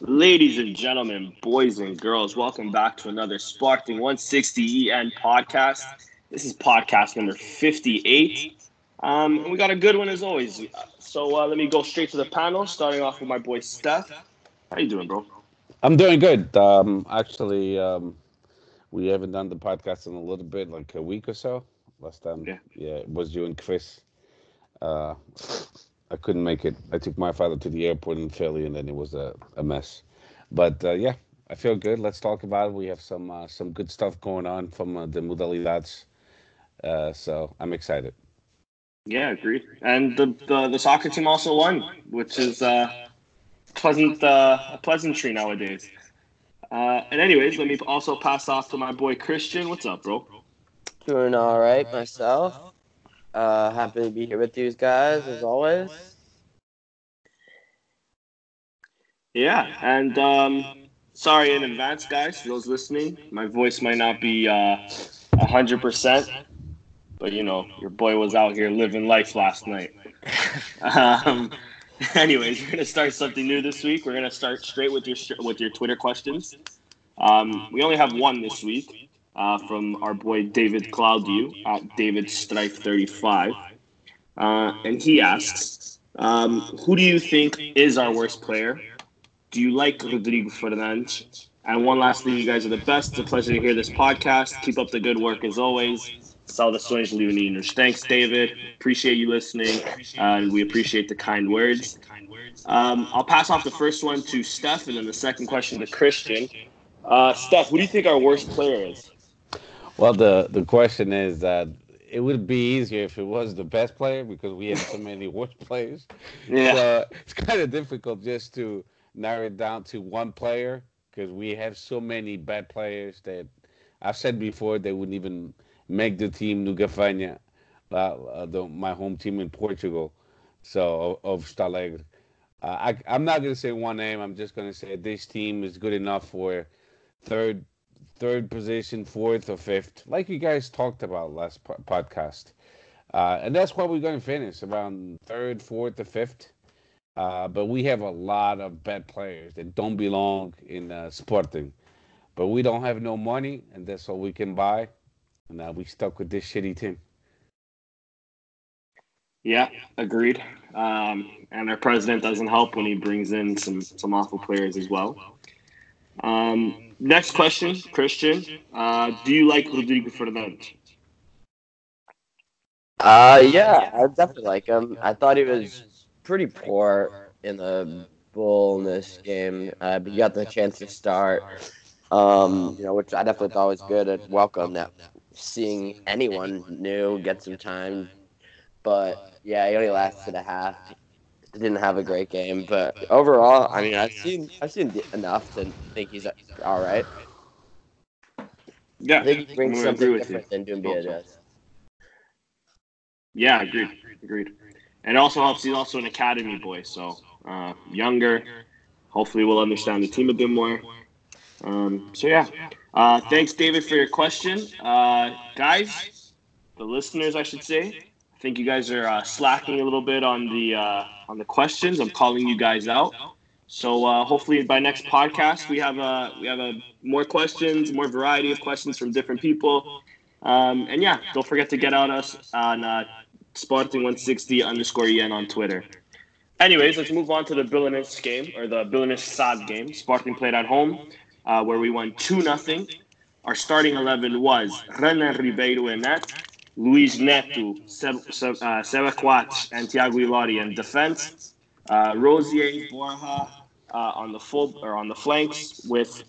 Ladies and gentlemen, boys and girls, welcome back to another Sporting 160 EN podcast. This is podcast number 58. Um, and we got a good one as always. So uh, let me go straight to the panel, starting off with my boy Steph. How you doing, bro? I'm doing good. Um, actually, um, we haven't done the podcast in a little bit, like a week or so. Last time, Yeah. yeah, it was you and Chris. Uh, I couldn't make it. I took my father to the airport in Philly, and then it was a, a mess. But uh, yeah, I feel good. Let's talk about it. We have some uh, some good stuff going on from uh, the Modalidades, uh, so I'm excited. Yeah, agreed. And the, the, the soccer team also won, which is uh, pleasant uh, a pleasantry nowadays. Uh, and anyways, let me also pass off to my boy Christian. What's up, bro? Doing all right myself. Uh, happy to be here with you guys as always. Yeah, and um, sorry in advance, guys, for those listening. My voice might not be uh, a hundred percent, but you know, your boy was out here living life last night. um, anyways, we're gonna start something new this week. We're gonna start straight with your with your Twitter questions. Um, we only have one this week uh, from our boy David Claudio at David thirty five, uh, and he asks, um, "Who do you think is our worst player?" Do you like Rodrigo Fernandes? And one last thing, you guys are the best. It's a pleasure to hear this podcast. Keep up the good work as always. Saudações Leoninos. Thanks, David. Appreciate you listening. And we appreciate the kind words. Um, I'll pass off the first one to Steph and then the second question to Christian. Uh, Steph, who do you think our worst player is? Well, the the question is that it would be easier if it was the best player because we have so many worst players. Yeah. So it's kind of difficult just to narrow it down to one player because we have so many bad players that I've said before they wouldn't even make the team Nugafania, uh, uh, the, my home team in Portugal, so of Stalegre. Uh, I, I'm not going to say one name. I'm just going to say this team is good enough for third, third position, fourth or fifth, like you guys talked about last po- podcast. Uh, and that's where we're going to finish around third, fourth, or fifth. Uh, but we have a lot of bad players that don't belong in uh, Sporting. But we don't have no money, and that's all we can buy. And now we stuck with this shitty team. Yeah, agreed. Um, and our president doesn't help when he brings in some some awful players as well. Um, next question, Christian. Uh, do you like Rodrigo Fernandes? Uh, yeah, I definitely like him. I thought he was pretty poor in the Belenenses game, uh, but he got the chance to start. Um, you know, which I definitely thought was good and welcome that seeing anyone new get some time. But yeah, he only lasted a half. Didn't have a great game, but overall, I mean, I've seen I've seen enough to think he's all right. Yeah, I think he brings I'm gonna agree something with you. different than Doumbia does. Yeah, agreed. Agreed. And it also helps. He's also an academy boy, so uh, younger. Hopefully, we'll understand the team a bit more. Um, so yeah, uh, thanks, David, for your question, uh, guys. The listeners, I should say. I think you guys are uh, slacking a little bit on the uh, on the questions. I'm calling you guys out. So uh, hopefully by next podcast we have a we have a more questions, more variety of questions from different people. Um, and yeah, don't forget to get out us on uh, Sporting160 underscore yen on Twitter. Anyways, let's move on to the Belenenses game or the Belenenses Sad game. Sporting played at home, uh, where we won two nothing. Our starting eleven was Renan Ribeiro in net, Luis Neto, Seb, uh, Coates, and Tiago Ilori in defense. Uh, Rosier, Borja uh, on the full or on the flanks with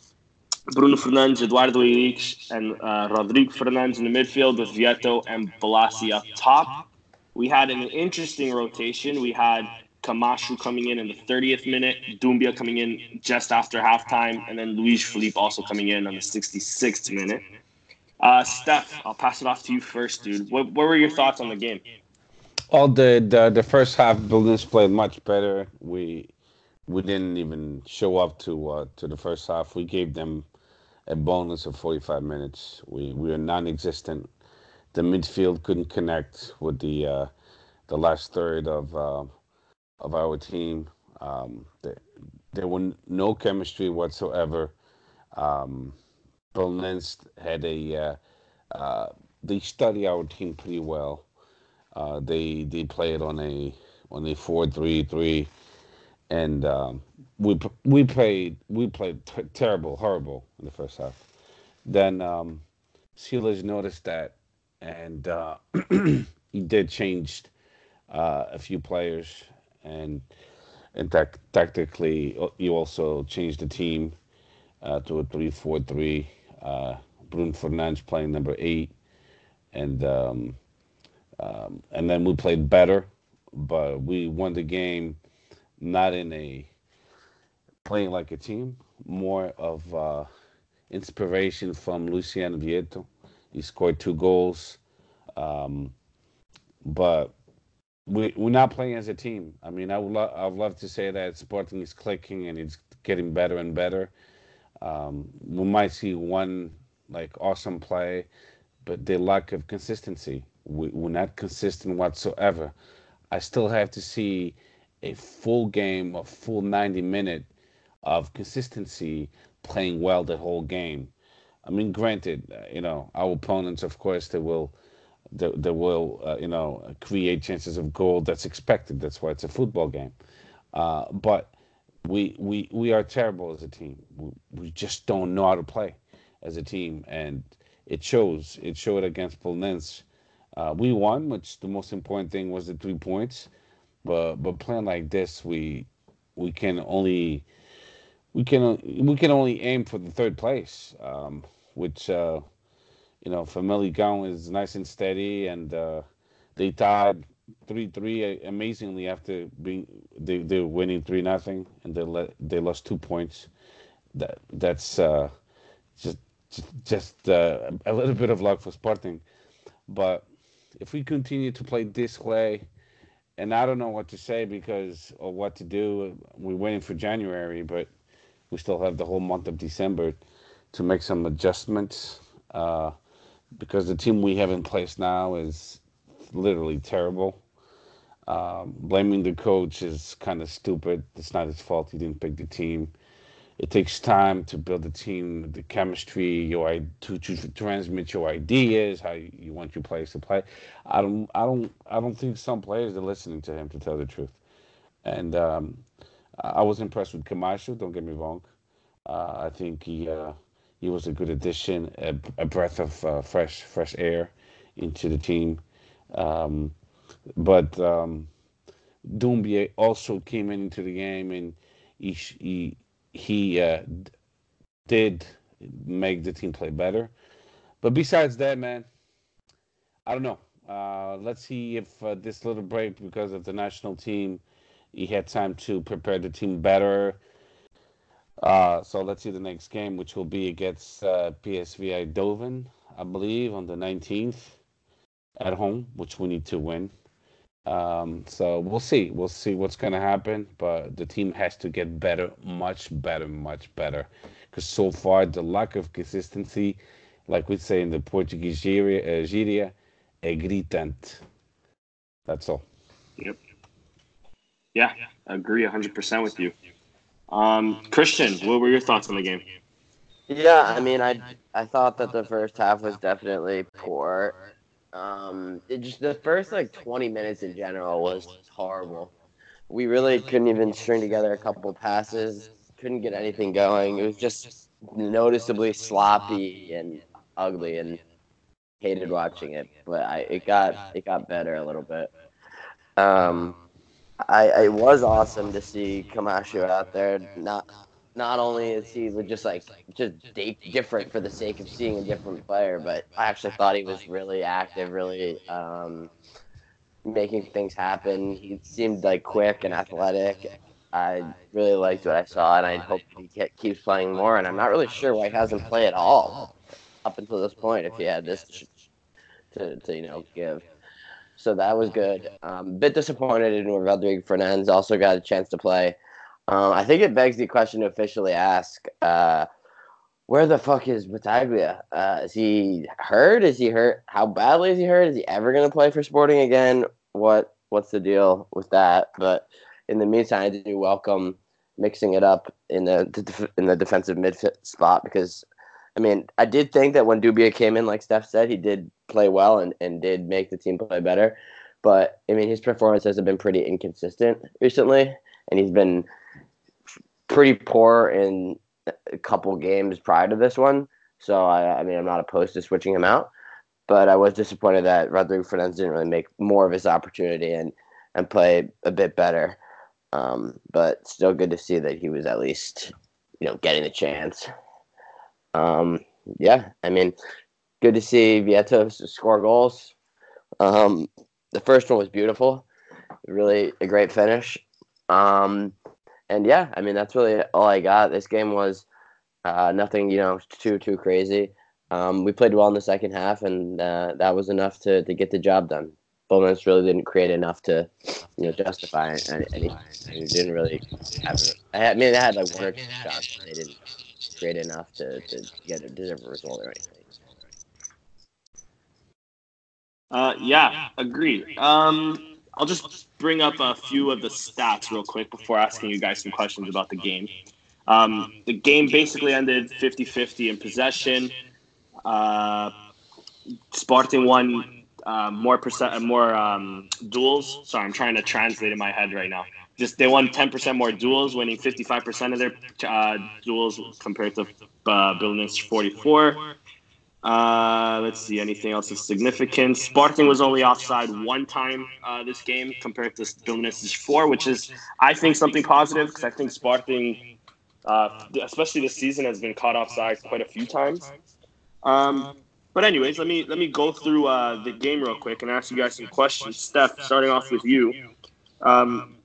Bruno Fernandes, Eduardo Henriques, and uh, Rodrigo Fernandes in the midfield with Vietto and Bolasie up top. We had an interesting rotation. We had Camacho coming in in the 30th minute, Doumbia coming in just after halftime, and then Luis Felipe also coming in on the 66th minute. Uh, Steph, I'll pass it off to you first, dude. What, what were your thoughts on the game? Well, the, the the first half, Belenenses played much better. We we didn't even show up to uh, to the first half. We gave them a bonus of 45 minutes. We we were non-existent. The midfield couldn't connect with the uh, the last third of uh, of our team. Um, there, there were no chemistry whatsoever. Um, Belenenses had a uh, uh, they study our team pretty well. Uh, they they played on a on a four three three, and um, we we played we played t- terrible, horrible in the first half. Then um, noticed that, and uh, he did change uh, a few players, and and tac- tactically you also changed the team uh, to a three four three. Uh, Bruno Fernandes playing number eight, and um, um, and then we played better, but we won the game not in a playing like a team, more of uh, inspiration from Luciano Vietto. He scored two goals, um, but we we're not playing as a team. I mean, I would lo- I'd love to say that Sporting is clicking and it's getting better and better. Um, we might see one like awesome play, but the lack of consistency. We, we're not consistent whatsoever. I still have to see a full game, a full 90 minute of consistency playing well the whole game. I mean, granted, uh, you know, our opponents, of course, they will, they, they will, uh, you know, create chances of goal. That's expected. That's why it's a football game. Uh, but we we we are terrible as a team. We, we just don't know how to play as a team, and it shows. It showed against Belenenses. Uh, we won, which the most important thing was the three points. But but playing like this, we we can only we can we can only aim for the third place, um, which uh, you know Famalicão is nice and steady, and uh, they tied three three amazingly after being they they're winning three nothing, and they let they lost two points. That that's uh, just just uh, a little bit of luck for Sporting, but if we continue to play this way, and I don't know what to say because or what to do, we're waiting for January, but we still have the whole month of December to make some adjustments uh, because the team we have in place now is literally terrible. Um, blaming the coach is kind of stupid. It's not his fault. He didn't pick the team. It takes time to build a team, the chemistry, your to, to transmit your ideas, how you, want your players to play. I don't, I don't, I don't think some players are listening to him to tell the truth. And um, I was impressed with Camacho. Don't get me wrong. Uh, I think he uh, he was a good addition, a, a breath of uh, fresh fresh air into the team. Um, but um, Doumbia also came into the game and he he he uh, did make the team play better. But besides that, man, I don't know. Uh, let's see if uh, this little break because of the national team he had time to prepare the team better. Uh, so let's see the next game, which will be against uh, PSV Eindhoven, I believe, on the 19th at home, which we need to win. Um, so we'll see. We'll see what's going to happen. But the team has to get better, much better, much better. Because so far, the lack of consistency, like we say in the Portuguese gíria, uh, gíria é gritante. That's all. Yep. Yeah, I agree 100% with you. Um, Christian, what were your thoughts on the game? Yeah, I mean, I I thought that the first half was definitely poor. Um, it just the first like 20 minutes in general was horrible. We really couldn't even string together a couple passes. Couldn't get anything going. It was just noticeably sloppy and ugly, and hated watching it. But I it got it got better a little bit. Um, I it was awesome to see Camacho out there. Not not only is he just like just different for the sake of seeing a different player, but I actually thought he was really active, really um, making things happen. He seemed like quick and athletic. I really liked what I saw, and I hope he keeps playing more. And I'm not really sure why he hasn't played at all up until this point. If he had this to, to you know give. So that was good. Um, bit disappointed in Rodrigo Fernandes also got a chance to play. Um, I think it begs the question to officially ask, uh, where the fuck is Battaglia? Uh, is he hurt? Is he hurt? How badly is he hurt? Is he ever going to play for Sporting again? What What's the deal with that? But in the meantime, I do welcome mixing it up in the in the defensive mid spot because, I mean, I did think that when Doumbia came in, like Steph said, he did play well and, and did make the team play better. But I mean, his performances have been pretty inconsistent recently, and he's been pretty poor in a couple games prior to this one. So I, I mean, I'm not opposed to switching him out, but I was disappointed that Rodrigo Fernandes didn't really make more of his opportunity and and play a bit better. Um, but still good to see that he was at least, you know, getting the chance. Um, yeah, I mean, good to see Vietto score goals. Um, the first one was beautiful, really a great finish. Um, and yeah, I mean that's really all I got. This game was uh, nothing, you know, too too crazy. Um, we played well in the second half, and uh, that was enough to, to get the job done. Bowman's really didn't create enough to, you know, justify anything. They didn't really have. I mean, they had like one or two shots, but they didn't create enough to, to get a deserve a result or anything. Uh, yeah, agree. Um, I'll just bring up a few of the stats real quick before asking you guys some questions about the game. Um, the game basically ended 50 50 in possession. Uh, Sporting won uh, more percent, more um, duels. Sorry, I'm trying to translate in my head right now. Just they won 10% more duels, winning 55% of their uh, duels compared to uh, Belenenses 44. Uh, let's see, anything else of significance? Sporting was only offside one time uh, this game compared to Belenenses four, which is, I think, something positive because I think Sporting, uh, especially this season, has been caught offside quite a few times. Um, but anyways, let me let me go through uh, the game real quick and ask you guys some questions. Steph, starting off with you. Um,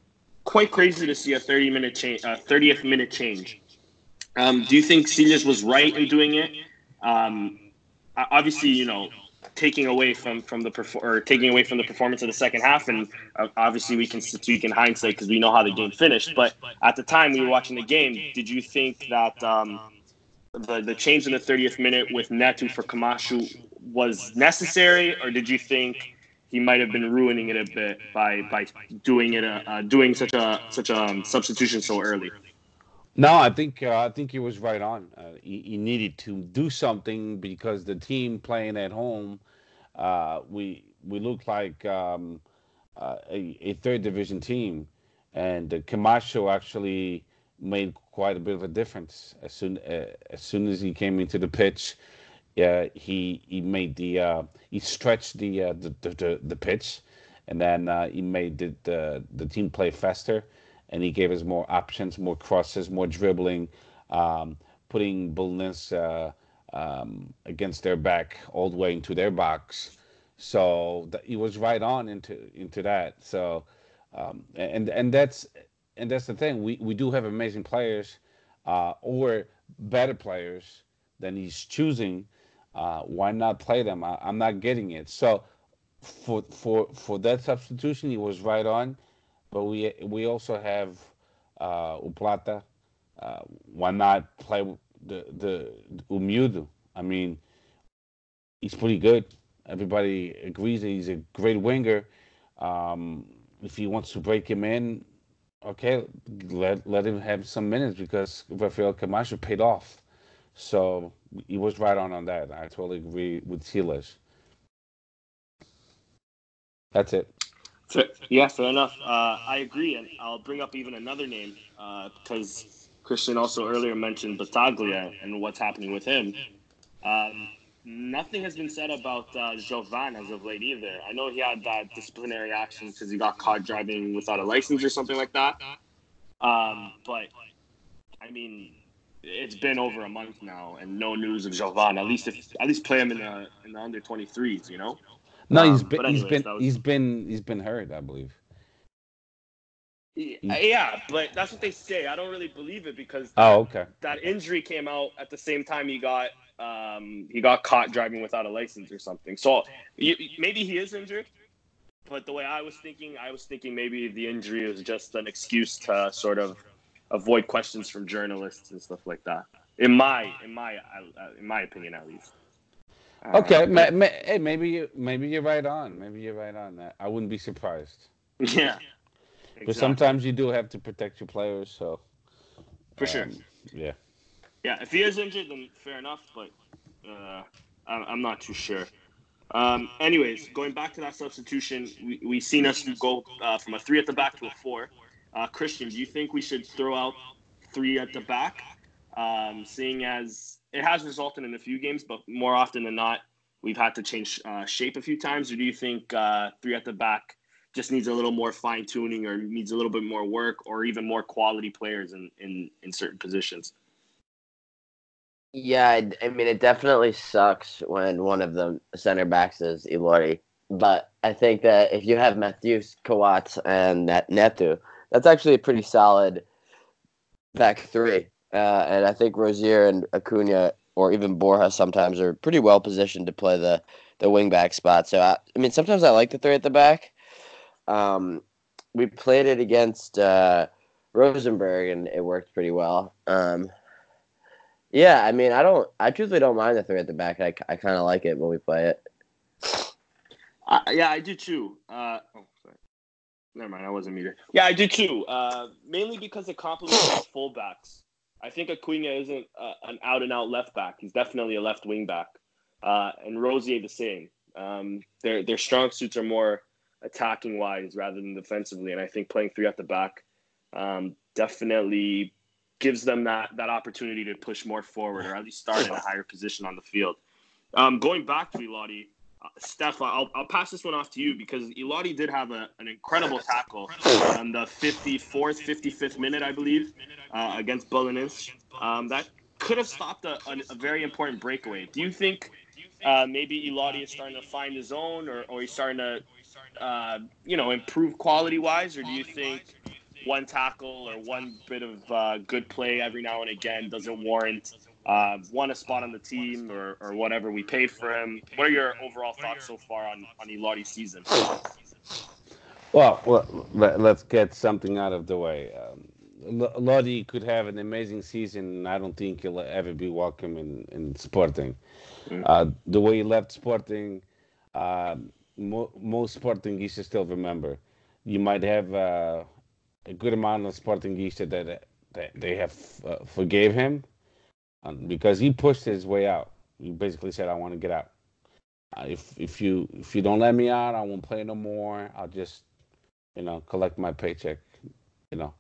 quite crazy to see a 30 minute change, uh, 30th minute change. Um, do you think Silas was right in doing it? Um, obviously, you know, taking away from from the perfor- or taking away from the performance of the second half, and uh, obviously we can speak in hindsight because we know how the game finished. But at the time we were watching the game, did you think that um, the the change in the 30th minute with Neto for Camacho was necessary, or did you think he might have been ruining it a bit by by doing it uh doing such a such a um, substitution so early? No, I think uh, I think he was right on. Uh, he, he, needed to do something because the team playing at home, uh, we we looked like um, uh, a, a, third division team, and Camacho actually made quite a bit of a difference as soon uh, as soon as he came into the pitch. He he made the uh, he stretched the, the, the the pitch, and then he made the, the the team play faster and he gave us more options, more crosses, more dribbling, um, putting Belenenses uh, um, against their back all the way into their box. So th- he was right on into into that. So um, and and that's and that's the thing. We we do have amazing players, uh, or better players than he's choosing. Uh, why not play them? I, I'm not getting it. So for for for that substitution, he was right on but we we also have uh, Uplata. Uh, why not play the the Umudu? I mean, he's pretty good. Everybody agrees that he's a great winger. Um, if he wants to break him in, okay, let let him have some minutes because Rafael Camacho paid off. So he was right on on that. I totally agree with Silas. That's it. Yeah, fair enough. Uh, I agree, and I'll bring up even another name because uh, Christian also earlier mentioned Battaglia and what's happening with him. Um, nothing has been said about uh, Jovan as of late either. I know he had that disciplinary action because he got caught driving without a license or something like that. Um, but I mean, it's been over a month now, and no news of Jovan. At least if at least play him in the in the under twenty threes, you know. No, um, he's been anyways, he's been was... he's been he's been hurt, I believe. Yeah, but that's what they say. I don't really believe it because oh, okay. That injury came out at the same time he got um, he got caught driving without a license or something. So maybe he is injured, but the way I was thinking, I was thinking maybe the injury is just an excuse to sort of avoid questions from journalists and stuff like that. In my in my in my opinion, at least. Okay, ma- ma- hey, maybe you maybe you're right on. Maybe you're right on that. I wouldn't be surprised. Yeah. Exactly. But sometimes you do have to protect your players, so. For um, sure. Yeah. Yeah, if he is injured, then fair enough, but uh, I'm not too sure. Um, anyways, going back to that substitution, we we seen us go uh, from a three at the back to a four. Uh, Christian, do you think we should throw out three at the back, um, seeing as it has resulted in a few games, but more often than not, we've had to change uh, shape a few times? Or do you think uh, three at the back just needs a little more fine tuning, or needs a little bit more work, or even more quality players in in, in certain positions? Yeah, I, mean, it definitely sucks when one of the center backs is Ilori. But I think that if you have Mathieu, Coates, and Neto, that's actually a pretty solid back three. Uh, and I think Rozier and Acuna, or even Borja, sometimes are pretty well positioned to play the the wing back spot. So I, I mean, sometimes I like the three at the back. Um, we played it against uh, Rosenborg, and it worked pretty well. Um, yeah, I mean, I don't. I truthfully don't mind the three at the back. I, I kind of like it when we play it. Uh, yeah, I do too. Uh, oh, sorry. Never mind, I wasn't muted. Yeah, I do too. Uh, mainly because it complements fullbacks. I think Acuna isn't uh, an out and out left back. He's definitely a left wing back. Uh, and Rosier the same. Um, their their strong suits are more attacking wise rather than defensively, and I think playing three at the back um, definitely gives them that that opportunity to push more forward or at least start in a higher position on the field. Um, going back to Ilori, uh, Steph, I'll, I'll pass this one off to you because Ilori did have a, an incredible tackle on the 54th, 55th minute, I believe, uh, against Belenenses. Um, that could have stopped a, a, a, very important breakaway. Do you think uh, maybe Ilori is starting to find his own or, or he's starting to, uh, you know, improve quality wise? Or do you think one tackle or one bit of uh, good play every now and again doesn't warrant uh, won a spot on the team or, or whatever we paid for him. What are your overall thoughts so far on on Ilori's season? Well, well, let, us get something out of the way. Um, Lodi could have an amazing season, and I don't think he'll ever be welcome in, in Sporting. Mm-hmm. Uh, the way he left Sporting, uh, mo- most Sportingistas still remember. You might have uh, a good amount of Sportingistas that, that they have uh, forgave him, because he pushed his way out. He basically said, "I want to get out. Uh, if if you if you don't let me out, I won't play no more. I'll just, you know, collect my paycheck. You know,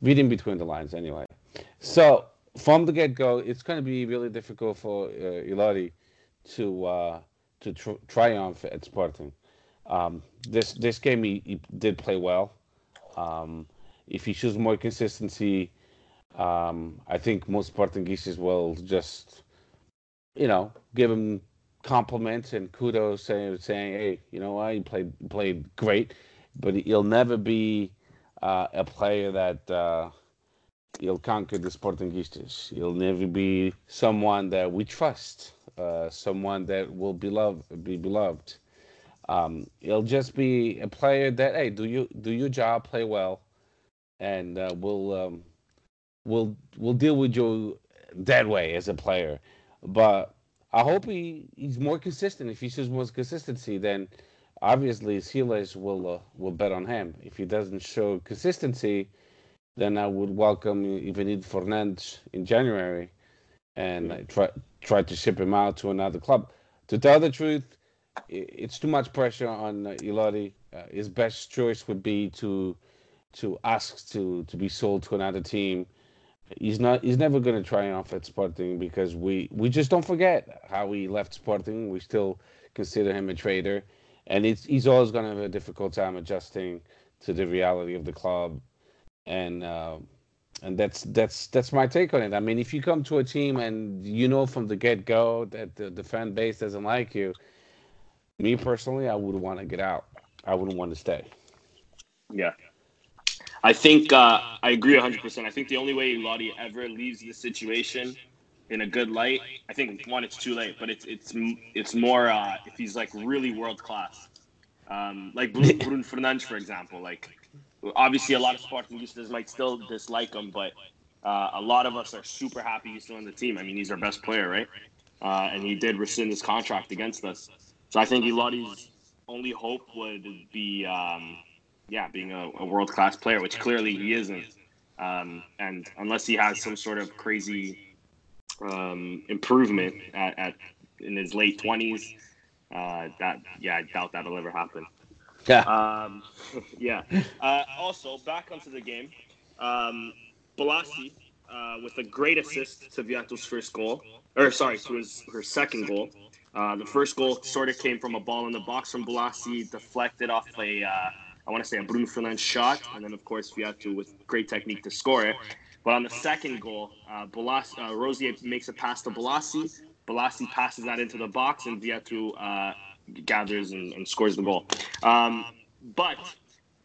reading between the lines anyway. So from the get go, it's going to be really difficult for uh, Ilori to uh, to tr- triumph at Sporting. Um, this this game he, he did play well. Um, if he shows more consistency um, I think most Portuguese will just, you know, give him compliments and kudos, saying, saying, "Hey, you know what? You played played great," but he'll never be uh, a player that uh, he'll conquer the Sportingistas. He'll never be someone that we trust, uh, someone that will be loved, be beloved. Um, he'll just be a player that, hey, do you do your job, play well, and uh, we'll um, will will deal with you that way as a player. But I hope he, he's more consistent. If he shows more consistency, then obviously Silas will uh, will bet on him. If he doesn't show consistency, then I would welcome Ivanildo Fernandes in January and try try to ship him out to another club. To tell the truth, it's too much pressure on uh, Ilori. Uh, his best choice would be to to ask to to be sold to another team he's not he's never going to triumph at Sporting because we we just don't forget how he left Sporting. We still consider him a traitor, and it's he's always going to have a difficult time adjusting to the reality of the club, and uh, and that's that's that's my take on it. I mean, if you come to a team and you know from the get go that the, the fan base doesn't like you, me personally, I would want to get out. I wouldn't want to stay. Yeah. I think uh, I agree 100%. I think the only way Lottie ever leaves the situation in a good light, I think one, it's too late, but it's it's it's more uh, if he's like really world class, um, like Bruno, Fernandes, for example. Like obviously, a lot of Sporting users might still dislike him, but uh, a lot of us are super happy he's still on the team. I mean, he's our best player, right? Uh, and he did rescind his contract against us. So I think Ilori's only hope would be. Um, yeah, being a, a world class player, which clearly he isn't. Um, and unless he has some sort of crazy um, improvement at, at in his late twenties, uh, that yeah, I doubt that'll ever happen. Yeah. Um, yeah. Uh, also, back onto the game. Um, Bolasie, uh, with a great assist to Vietto's first goal, or sorry, to his her second goal. Uh, the first goal sort of came from a ball in the box from Bolasie, deflected off a, uh, I want to say a Bruno Fernandes shot, and then of course Vietto with great technique to score it. But on the second goal, uh, Bolasie, uh, Rosier makes a pass to Bolasie. Bolasie passes that into the box, and Vietto uh, gathers and, and, scores the goal. Um, but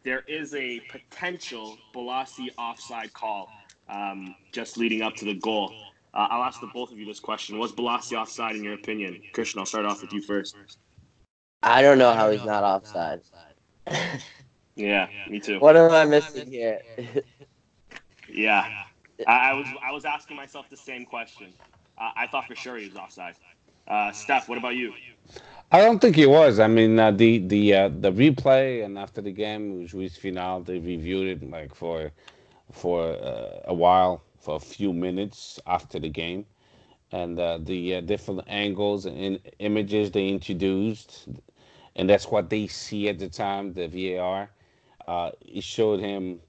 there is a potential Bolasie offside call um, just leading up to the goal. Uh, I'll ask the both of you this question: Was Bolasie offside in your opinion? Christian, I'll start off with you first. I don't know how he's not offside. yeah, me too. What am I missing here? yeah, I, I, was I was asking myself the same question. Uh, I thought for sure he was offside. Uh, Steph, what about you? I don't think he was. I mean, uh, the the uh, the replay and after the game, Juiz Final, they reviewed it like for for uh, a while, for a few minutes after the game, and uh, the uh, different angles and images they introduced, and that's what they see at the time. The VAR, uh, it showed him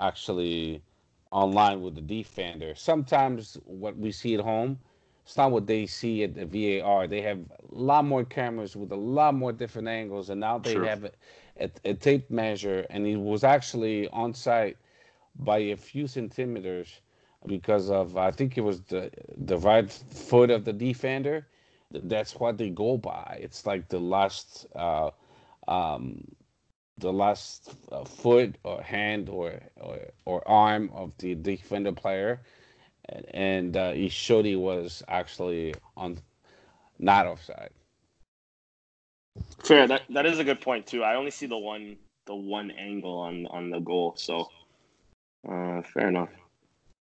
actually online with the defender. Sometimes what we see at home it's not what they see at the VAR. They have a lot more cameras with a lot more different angles, and now they sure. have a, a, a, tape measure, and he was actually on site by a few centimeters because of I think it was the the right foot of the defender. That's what they go by. It's like the last uh, um, the last uh, foot or hand or, or or arm of the defender player and uh, he showed he was actually on not offside. Fair. That that is a good point too. I only see the one the one angle on on the goal, so uh, fair enough.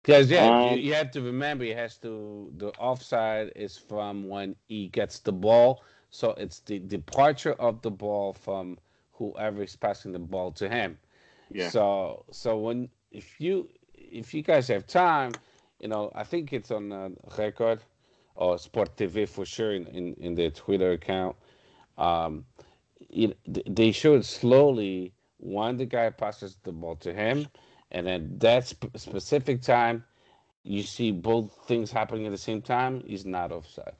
Because yeah, um, you, you, have to remember he has to the offside is from when he gets the ball, so it's the departure of the ball from whoever is passing the ball to him. Yeah. So so when if you if you guys have time, you know, I think it's on uh, record or Sport TV for sure in, in, in their Twitter account. Um, it, they showed slowly when the guy passes the ball to him, and at that sp- specific time, you see both things happening at the same time. He's not offside.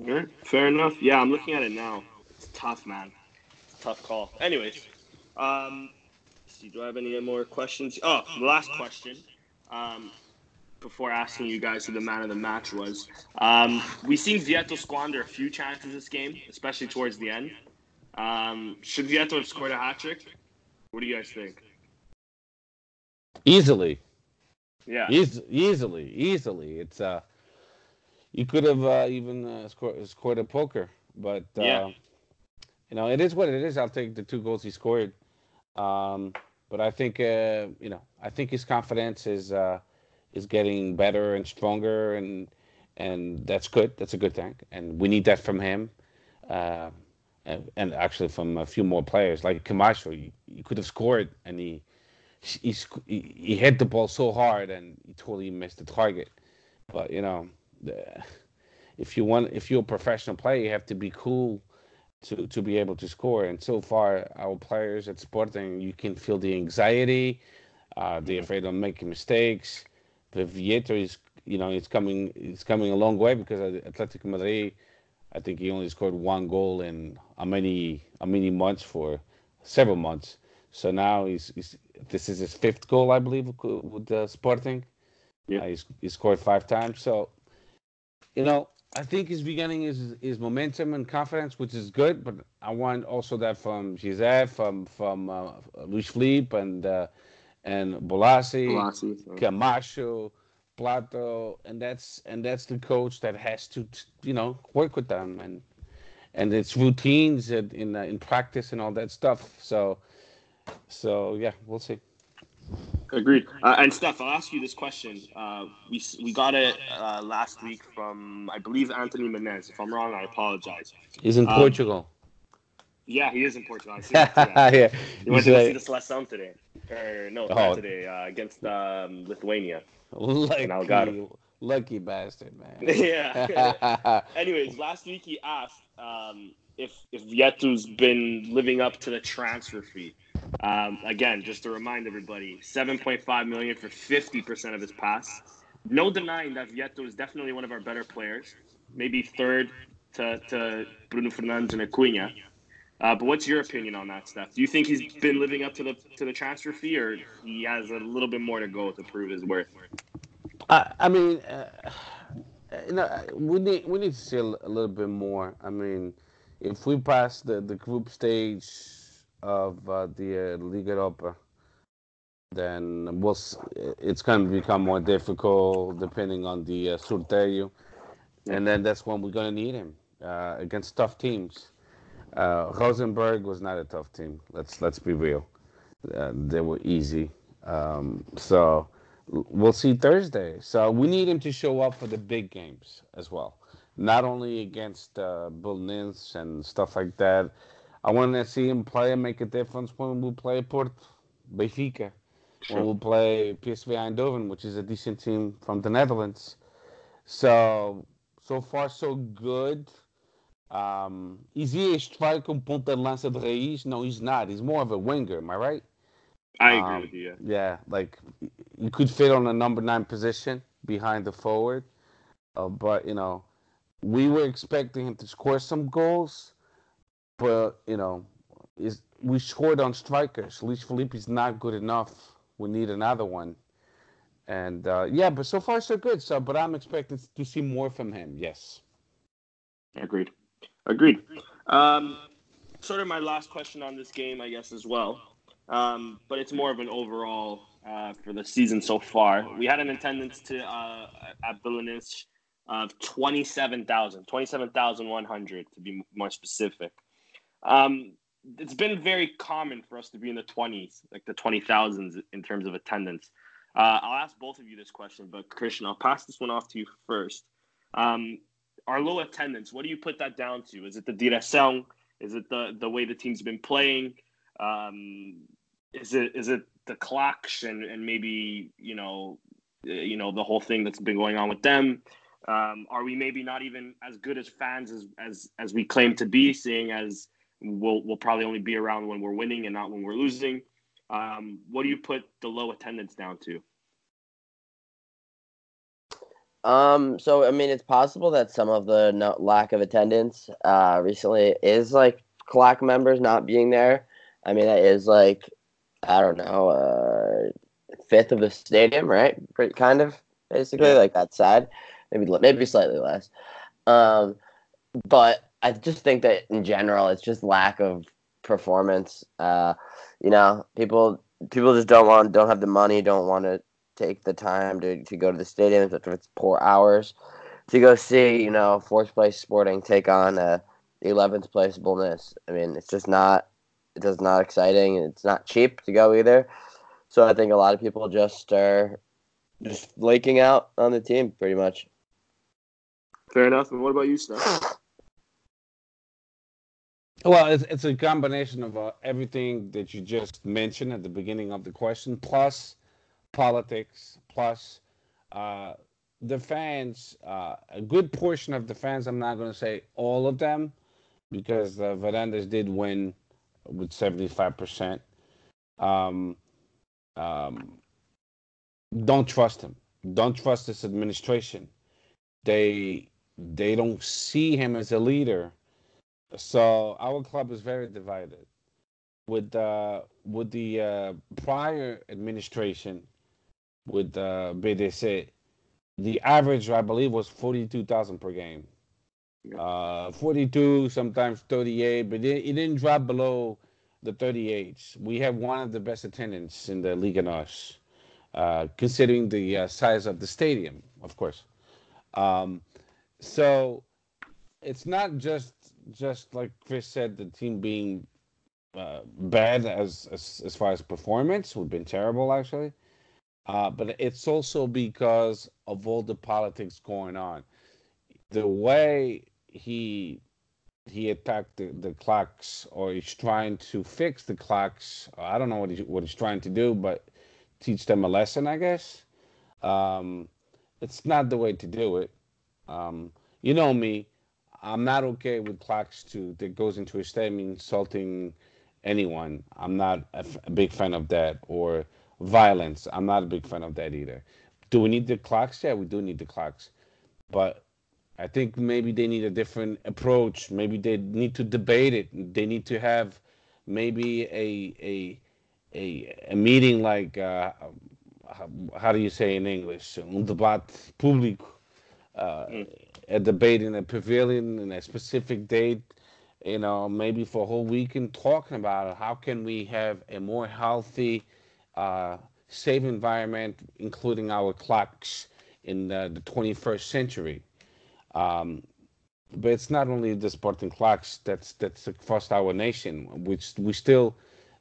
All right, fair enough. Yeah, I'm looking at it now. It's tough, man. It's tough call. Anyways, um, see, do I have any more questions? Oh, last question um, before asking you guys who the man of the match was. Um, we seen Vietto squander a few chances this game, especially towards the end. Um, should Vietto have scored a hat trick? What do you guys think? Easily. Yeah. easily, easily. It's uh, you could have uh, even uh, scored, scored a poker, but uh, yeah. You know it is what it is. I'll take the two goals he scored. Um, but I think uh, you know I think his confidence is uh, is getting better and stronger, and and that's good. That's a good thing, and we need that from him, uh, and, and, actually from a few more players like Camacho. He, he could have scored, and he, he he hit the ball so hard, and he totally missed the target. But you know, if you want, if you're a professional player, you have to be cool to to be able to score. And so far, our players at Sporting, you can feel the anxiety. Uh, they're mm-hmm. afraid of making mistakes. The Vietto is, you know, it's coming. It's coming a long way because Atletico Madrid, I think he only scored one goal in a many a many months for several months. So now he's, he's this is his fifth goal, I believe, with the Sporting. Yeah, uh, he's, he scored five times. So, you know, I think he's beginning his his momentum and confidence, which is good. But I want also that from Jesé, from from uh, Luis Felipe and uh, and Bolasie, Camacho, Plato, and that's and that's the coach that has to you know work with them and and it's routines in in, uh, in practice and all that stuff. So so yeah, we'll see. Agreed. Uh, and Steph, I'll ask you this question. Uh, we we got it uh, last week from I believe Anthony Menez. If I'm wrong, I apologize. He's in um, Portugal. Yeah, he is in Portugal. I see that today. yeah. He went He's to go like- see the Seleção today. Or no, Oh. not today. Uh, against um, Lithuania. Lucky, Algarve. lucky bastard, man. yeah. Anyways, last week he asked um, if if Vietto's been living up to the transfer fee. Um, again, just to remind everybody, seven point five million for fifty percent of his pass. No denying that Vietto is definitely one of our better players, maybe third to, to Bruno Fernandes and Acuna. Uh, but what's your opinion on that stuff? Do you think he's been living up to the to the transfer fee, or he has a little bit more to go to prove his worth? I, I mean, uh, know, we need we need to see a little bit more. I mean, if we pass the, the group stage of uh, the uh, Liga Europa, then we'll it's going to become more difficult depending on the uh, and then that's when we're going to need him uh, against tough teams. Uh, Rosenborg was not a tough team. Let's let's be real. Uh, they were easy. Um, so we'll see Thursday. So we need him to show up for the big games as well, not only against uh, Belenenses and stuff like that. I want to see him play and make a difference when we play Port Benfica, when we play PSV Eindhoven, which is a decent team from the Netherlands. So so far so good. Um, is he a striker ponta de lança de raiz? No, he's not. He's more of a winger. Am I right? I agree Um, with you. yeah. Yeah, like you could fit on a number nine position behind the forward, uh, but you know, we were expecting him to score some goals, but you know, is we scored on strikers. Luis Felipe is not good enough. We need another one, and uh, yeah, but so far so good. So, but I'm expecting to see more from him. Yes. Agreed. Agreed. Um, sort of my last question on this game, I guess, as well. Um, but it's more of an overall uh, for the season so far. We had an attendance to uh, at of 27,000, 27,100 to be more specific. Um, it's been very common for us to be in the 20s, like the 20,000s in terms of attendance. Uh, I'll ask both of you this question, but Christian, I'll pass this one off to you first. Um, our low attendance, what do you put that down to? Is it the direcção? Is it the the way the team's been playing? Um, is it is it the clocks and, and maybe you know uh, you know the whole thing that's been going on with them? Um, are we maybe not even as good as fans as as as we claim to be? Seeing as we'll we'll probably only be around when we're winning and not when we're losing. Um, what do you put the low attendance down to? Um, so I mean, it's possible that some of the no, lack of attendance uh, recently is like clock members not being there. I mean, that is like I don't know, uh, fifth of the stadium, right? Pretty kind of basically like that side, maybe maybe slightly less. Um, but I just think that in general, it's just lack of performance. Uh, you know, people people just don't want don't have the money, don't want to take the time to, to go to the stadium, especially if it's poor hours, to go see, you know, fourth place Sporting take on uh, 11th place Belenenses. I mean, it's just not, it's just not exciting, and it's not cheap to go either. So I think a lot of people just are just flaking out on the team, pretty much. Fair enough. And what about you, Steph? Well, it's, it's a combination of uh, everything that you just mentioned at the beginning of the question, plus politics, plus uh, the fans. Uh, a good portion of the fans, I'm not going to say all of them, because uh, Varandas did win with 75%. Um, um, don't trust him. Don't trust this administration. They they don't see him as a leader. So our club is very divided. With uh, with the uh, prior administration, with uh, BDC, the average I believe was forty two thousand per game. Yeah. Uh, forty two, sometimes thirty eight, but it, it didn't drop below the thirty eight. We have one of the best attendance in the Liga NOS, uh, considering the uh, size of the stadium, of course. Um, so it's not just just like Chris said, the team being uh, bad as, as as far as performance. We've been terrible actually, uh, but it's also because of all the politics going on. The way he he attacked the, the clocks or he's trying to fix the clocks. I don't know what, he, what he's trying to do, but teach them a lesson, I guess. Um, it's not the way to do it. Um, you know me, I'm not okay with claques to that goes into a statement insulting anyone. I'm not a, f- a big fan of that or violence. I'm not a big fan of that either. Do we need the claques? Yeah, we do need the claques, but I think maybe they need a different approach. Maybe they need to debate it. They need to have maybe a a a, a meeting like uh, how, do you say in English? Un debate público. Uh, a debate in a pavilion in a specific date. You know, maybe for a whole weekend talking about it. How can we have a more healthy, uh, safe environment, including our claques in the, the 21st century? Um, but it's not only the sporting claques that's that's across our nation, which we still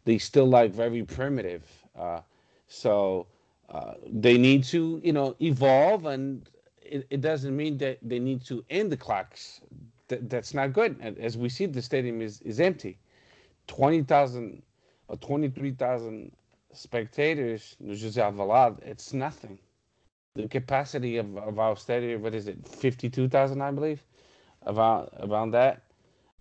they still like very primitive. Uh, so uh, they need to you know evolve, and it, it doesn't mean that they need to end the claques. Th- that's not good. And as we see, the stadium is is empty. Twenty thousand or twenty three thousand spectators no José Alvalade, it's nothing the capacity of, of our stadium, what is it, 52,000, I believe, about around that.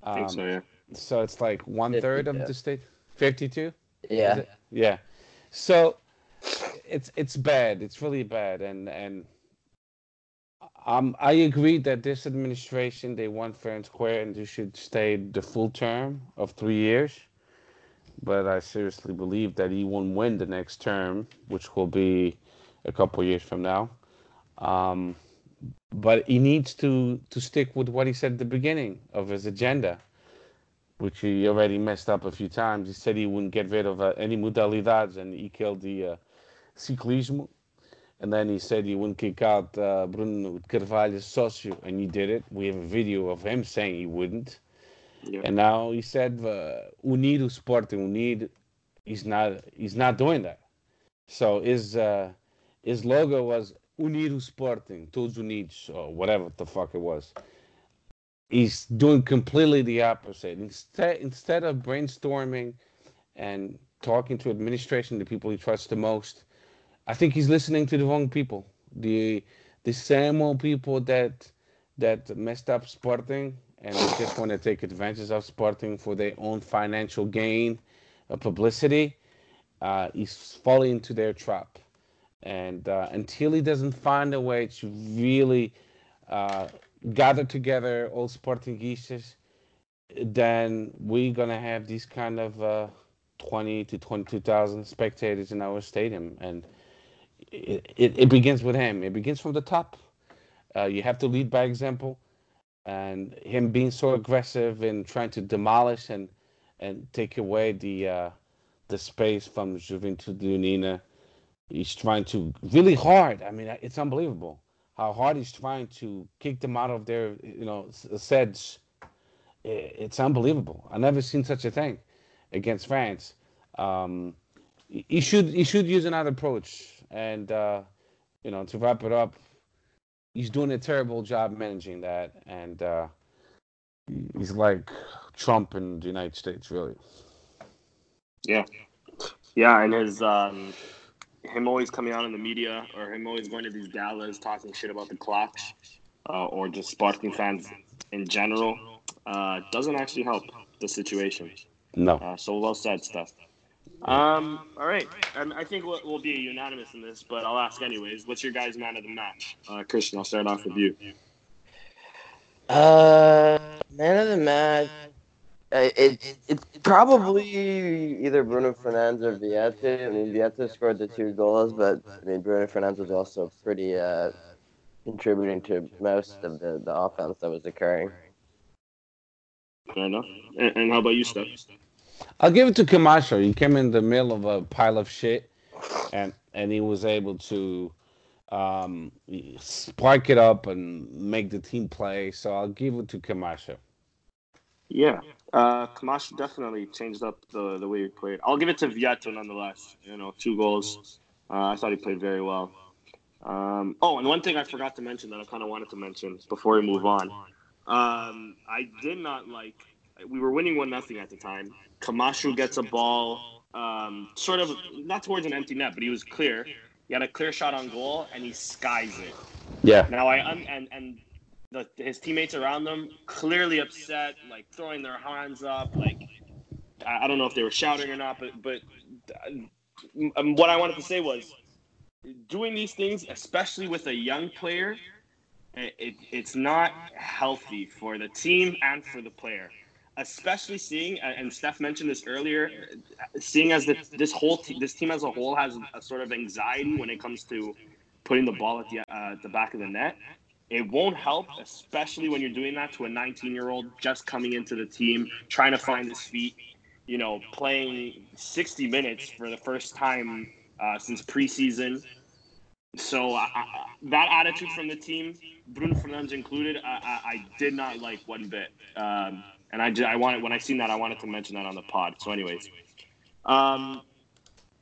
I think so, Um, yeah. so it's like one third of 52. the state, 52? Yeah. Yeah. So it's it's bad. It's really bad, and and um, I agree that this administration they want fair and square, and they should stay the full term of three years. But I seriously believe that he won't win the next term, which will be a couple years from now. Um, but he needs to to stick with what he said at the beginning of his agenda, which he already messed up a few times. He said he wouldn't get rid of uh, any modalidades, and he killed the uh, ciclismo. And then he said he wouldn't kick out uh, Bruno Carvalho socio, and he did it. We have a video of him saying he wouldn't. Yeah. And now he said uh, Unido Sporting Unido. He's not. He's not doing that. So his uh, his logo was Unido Sporting, Todos Unidos, or whatever the fuck it was. He's doing completely the opposite. Instead, instead of brainstorming and talking to administration, the people he trusts the most, I think he's listening to the wrong people. The the same old people that that messed up Sporting and just want to take advantage of Sporting for their own financial gain, uh, publicity. Uh, he's falling into their trap, and uh, until he doesn't find a way to really uh, gather together all Sportingistas, then we're gonna have these kind of uh, twenty to twenty-two thousand spectators in our stadium, and it, it, begins with him. It begins from the top. Uh, you have to lead by example, and him being so aggressive and trying to demolish and and take away the uh, the space from Juventude Leonina. He's trying to really hard. I mean, it's unbelievable how hard he's trying to kick them out of their you know s- seds. I- It's unbelievable. I never seen such a thing against France. Um, he should he should use another approach. And uh, you know, to wrap it up, he's doing a terrible job managing that, and uh, he's like Trump in the United States, really. Yeah. Yeah, and his um him always coming out in the media or him always going to these galas talking shit about the claques uh, or just Sporting fans in general uh, doesn't actually help the situation. No, Uh, so well said, stuff. Um, all right, and I think we'll, we'll be unanimous in this, but I'll ask anyways. What's your guys' man of the match? Uh, Christian, I'll start off with you. Uh, man of the match. Uh, it, it's probably either Bruno Fernandes or Vietto. I mean, Vietto scored the two goals, but I mean, Bruno Fernandes was also pretty uh, contributing to most of the, the offense that was occurring. Fair enough. And, and how about you, Steph? I'll give it to Camacho. He came in the middle of a pile of shit, and and he was able to um, spark it up and make the team play. So I'll give it to Camacho. Yeah, uh, Camacho definitely changed up the, the way he played. I'll give it to Vietto nonetheless. You know, two goals. Uh, I thought he played very well. Um, oh, and one thing I forgot to mention that I kind of wanted to mention before we move on. Um, I did not like. We were winning one nothing at the time. Camacho gets a ball, um, sort of not towards an empty net, but he was clear. He had a clear shot on goal, and he skies it. Yeah. Now I un- and and the, his teammates around them clearly upset, like throwing their hands up, like I I don't know if they were shouting or not, but but um, what I wanted to say was doing these things, especially with a young player, it, it, it's not healthy for the team and for the player. Especially seeing, and Steph mentioned this earlier, seeing as the, this whole te- this team as a whole has a sort of anxiety when it comes to putting the ball at the uh, the back of the net. It won't help, especially when you're doing that to a 19 year old just coming into the team, trying to find his feet. You know, playing 60 minutes for the first time uh, since preseason. So I, that attitude from the team, Bruno Fernandes included, I, I, I did not like one bit. Um, and I, ju- I wanted when I seen that, I wanted to mention that on the pod. So, anyways, um,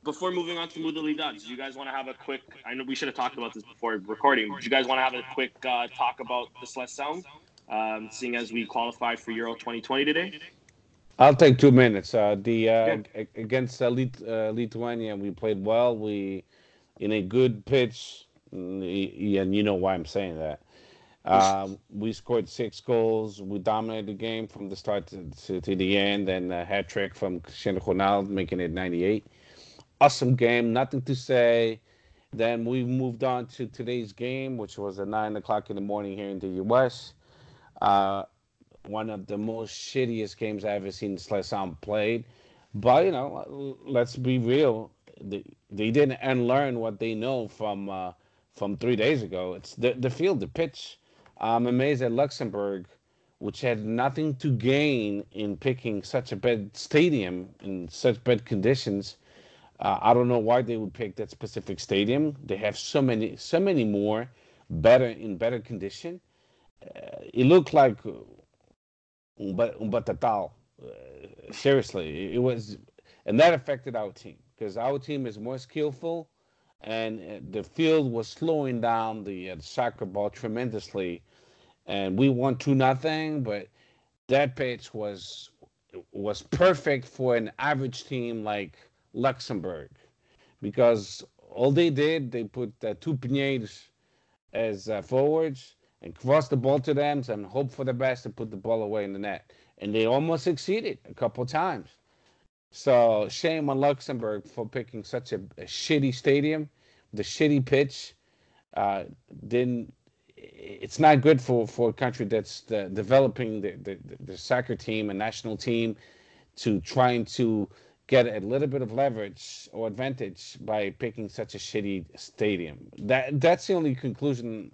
before moving on to Mudalidad, do you guys want to have a quick? I know we should have talked about this before recording. Do you guys want to have a quick uh, talk about the Seleção, um, seeing as we qualified for Euro 2020 today? I'll take two minutes. Uh, the uh, a- against uh, Lit- uh, Lithuania, we played well. We in a good pitch, mm, and you know why I'm saying that. Um, we scored six goals. We dominated the game from the start to, to, to the end, and a hat trick from Cristiano Ronaldo, making it 98. Awesome game, nothing to say. Then we moved on to today's game, which was at nine o'clock in the morning here in the U.S. Uh, one of the most shittiest games I've ever seen Seleção played. But you know, let's be real. They, they didn't unlearn what they know from uh, from three days ago. It's the the field, the pitch. I'm amazed at Luxembourg, which had nothing to gain in picking such a bad stadium in such bad conditions. Uh, I don't know why they would pick that specific stadium. They have so many, so many more better in better condition. Uh, it looked like um, but um, Batatal. Uh, seriously, it was, and that affected our team because our team is more skillful, and uh, the field was slowing down the, uh, the soccer ball tremendously, and we won two nothing. But that pitch was was perfect for an average team like Luxembourg, because all they did they put uh, two Pinheiros as uh, forwards and cross the ball to them and hope for the best and put the ball away in the net. And they almost succeeded a couple times. So shame on Luxembourg for picking such a, a shitty stadium, the shitty pitch. Uh, didn't it's not good for, for a country that's the, developing the, the, the soccer team and national team to trying to get a little bit of leverage or advantage by picking such a shitty stadium. That that's the only conclusion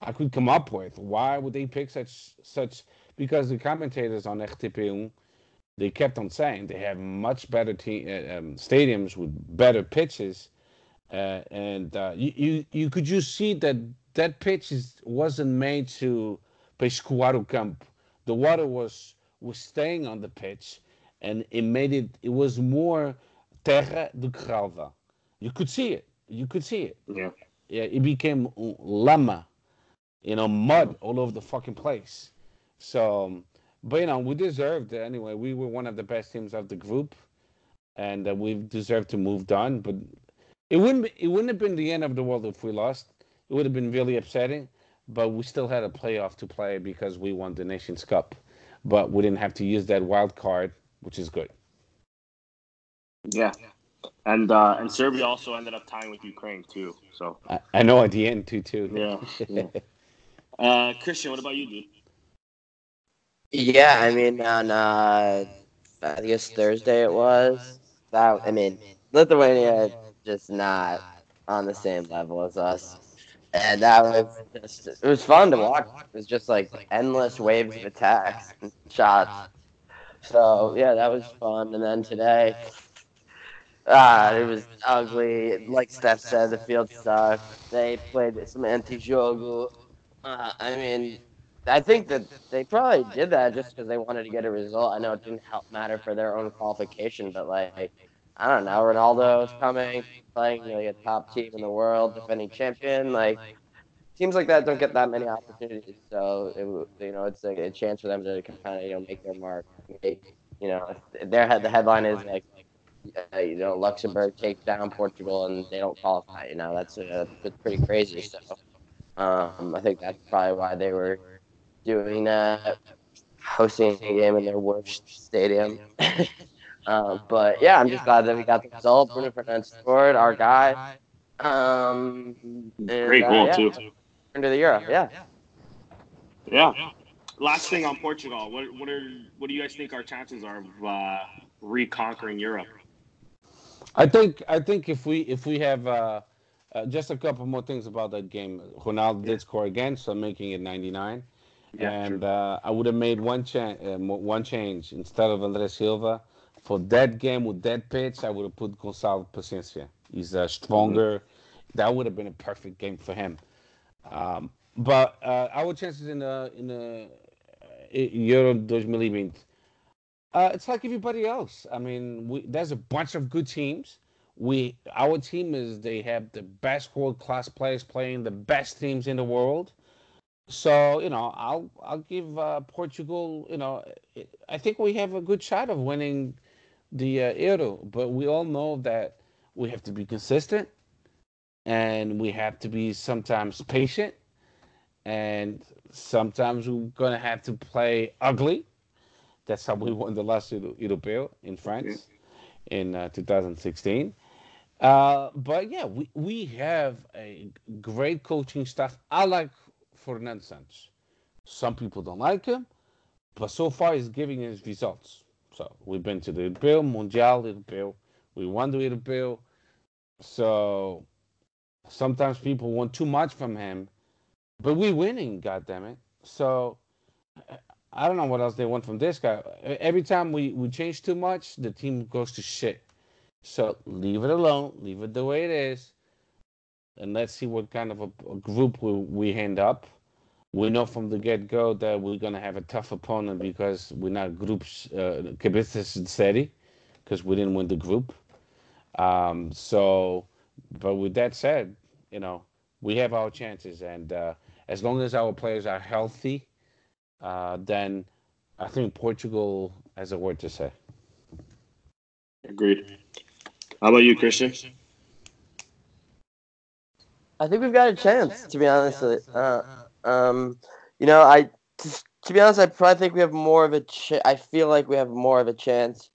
I could come up with. Why would they pick such such? Because the commentators on RTP1, they kept on saying they have much better te- uh, um, stadiums with better pitches, uh, and uh, you, you you could just see that that pitch is, wasn't made to para escoar o campo. The water was was staying on the pitch, and it made it. It was more terra do que relva. You could see it. You could see it. Yeah. Yeah, it became lama you know, mud all over the fucking place. So, but you know, we deserved it anyway. We were one of the best teams of the group, and uh, we deserved to move on. But it wouldn't be, it wouldn't have been the end of the world if we lost. It would have been really upsetting. But we still had a playoff to play because we won the Nations Cup. But we didn't have to use that wild card, which is good. Yeah. And uh, and Serbia also ended up tying with Ukraine too. So I, I know at the end too, too. yeah. yeah. Uh, Christian, what about you, dude? Yeah, I mean, on uh, I guess Thursday it was. That I mean, Lithuania just not on the same level as us, and that was just it was fun to watch. It was just like endless waves of attacks and shots. So yeah, that was fun. And then today, ah, it was ugly. Like Steph said, the field sucked. They played some anti-jogo. Uh, I mean, I think that they probably did that just because they wanted to get a result. I know it didn't help matter for their own qualification, but like, I don't know, Ronaldo's coming, playing like a top team in the world, defending champion. Like, teams like that don't get that many opportunities. So it, you know, it's like a chance for them to kind of you know make their mark. Make, you know, their head the headline is like. Uh, you know, Luxembourg takes down Portugal and they don't qualify. You know, that's uh, that's pretty crazy. So, um, I think that's probably why they were doing that, hosting a game in their worst stadium. uh, but yeah, I'm just glad that we got the result. Bruno Fernandes scored, our guy. Um, and, Great uh, goal uh, yeah. too. Into the Euro, yeah. Yeah. Last thing on Portugal, what what are what do you guys think our chances are of uh, reconquering Europe? I think I think if we if we have uh, uh, just a couple more things about that game. Ronaldo did score again, so I'm making it 99. Yeah, and uh, I would have made one cha- uh, one change instead of Andre Silva for that game with that pitch. I would have put Gonçalo Paciência. He's uh, stronger. Mm-hmm. That would have been a perfect game for him. Um, but uh, our chances in the in the uh, Euro 2020, uh, it's like everybody else. I mean, we, there's a bunch of good teams. We our team is they have the best world class players playing the best teams in the world. So you know, I'll I'll give uh, Portugal. You know, I think we have a good shot of winning the uh, Euro, but we all know that we have to be consistent, and we have to be sometimes patient, and sometimes we're gonna have to play ugly. That's how we won the last Europeo in France in uh, 2016. Uh, but yeah, we, we have a great coaching staff. I like Fernando Santos. Some people don't like him, but so far he's giving his results. So we've been to the Europeu, Mundial, Europeu. We won the Europeu. So sometimes people want too much from him, but we're winning, goddammit. So I don't know what else they want from this guy. Every time we, we change too much, the team goes to shit. So leave it alone, leave it the way it is, and let's see what kind of a, a group we, we end up. We know from the get go that we're gonna have a tough opponent because we're not groups uh, steady because we didn't win the group. Um, so, but with that said, you know we have our chances, and uh, as long as our players are healthy, uh, then I think Portugal has a word to say. Agreed. How about you, Christian? I think we've got a chance, to be honest. Uh, um, you know, I to be honest, I probably think we have more of a. Ch- I feel like we have more of a chance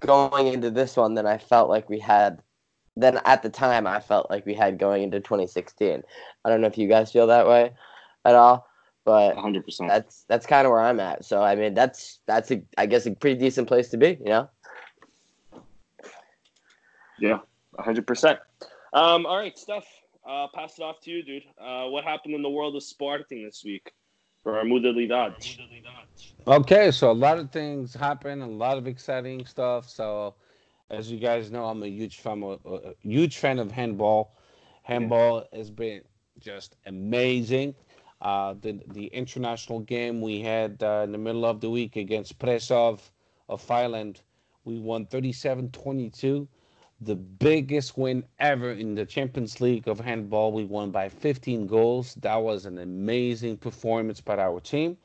going into this one than I felt like we had. Than at the time I felt like we had going into 2016. I don't know if you guys feel that way at all, but 100%. That's that's kind of where I'm at. So I mean, that's that's a, I guess a pretty decent place to be, you know. Yeah, 100%. Um, all right, Steph, uh, pass it off to you, dude. Uh, what happened in the world of Sporting this week for our Modalidad? Okay, so a lot of things happened, a lot of exciting stuff. So, as you guys know, I'm a huge fan of, a huge fan of handball. Handball yeah. has been just amazing. Uh, the the international game we had uh, in the middle of the week against Prešov of Thailand, we won 37-22 the biggest win ever in the Champions League of handball. We won by 15 goals. That was an amazing performance by our team.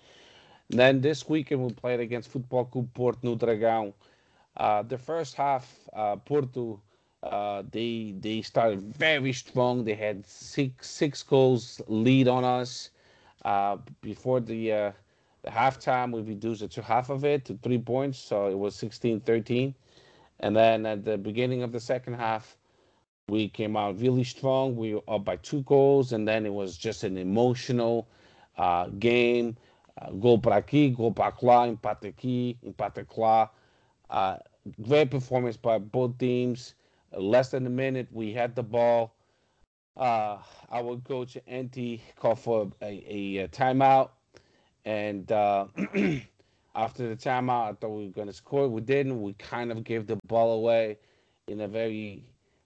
then this weekend we played against Football Club Porto no Dragão. Uh, the first half, uh, Porto, uh, they they started very strong. They had six six goals lead on us. Uh, before the uh, the halftime, we reduced it to half of it to three points, so it was 16-13. And then at the beginning of the second half, we came out really strong. We were up by two goals, and then it was just an emotional uh, game. Uh, gol para aqui, gol para lá, empate aqui, empate lá. Uh, great performance by both teams. Less than a minute, we had the ball. Uh, our coach Anti called for a, a, a timeout, and uh, after the timeout, I thought we were going to score. We didn't. We kind of gave the ball away in a very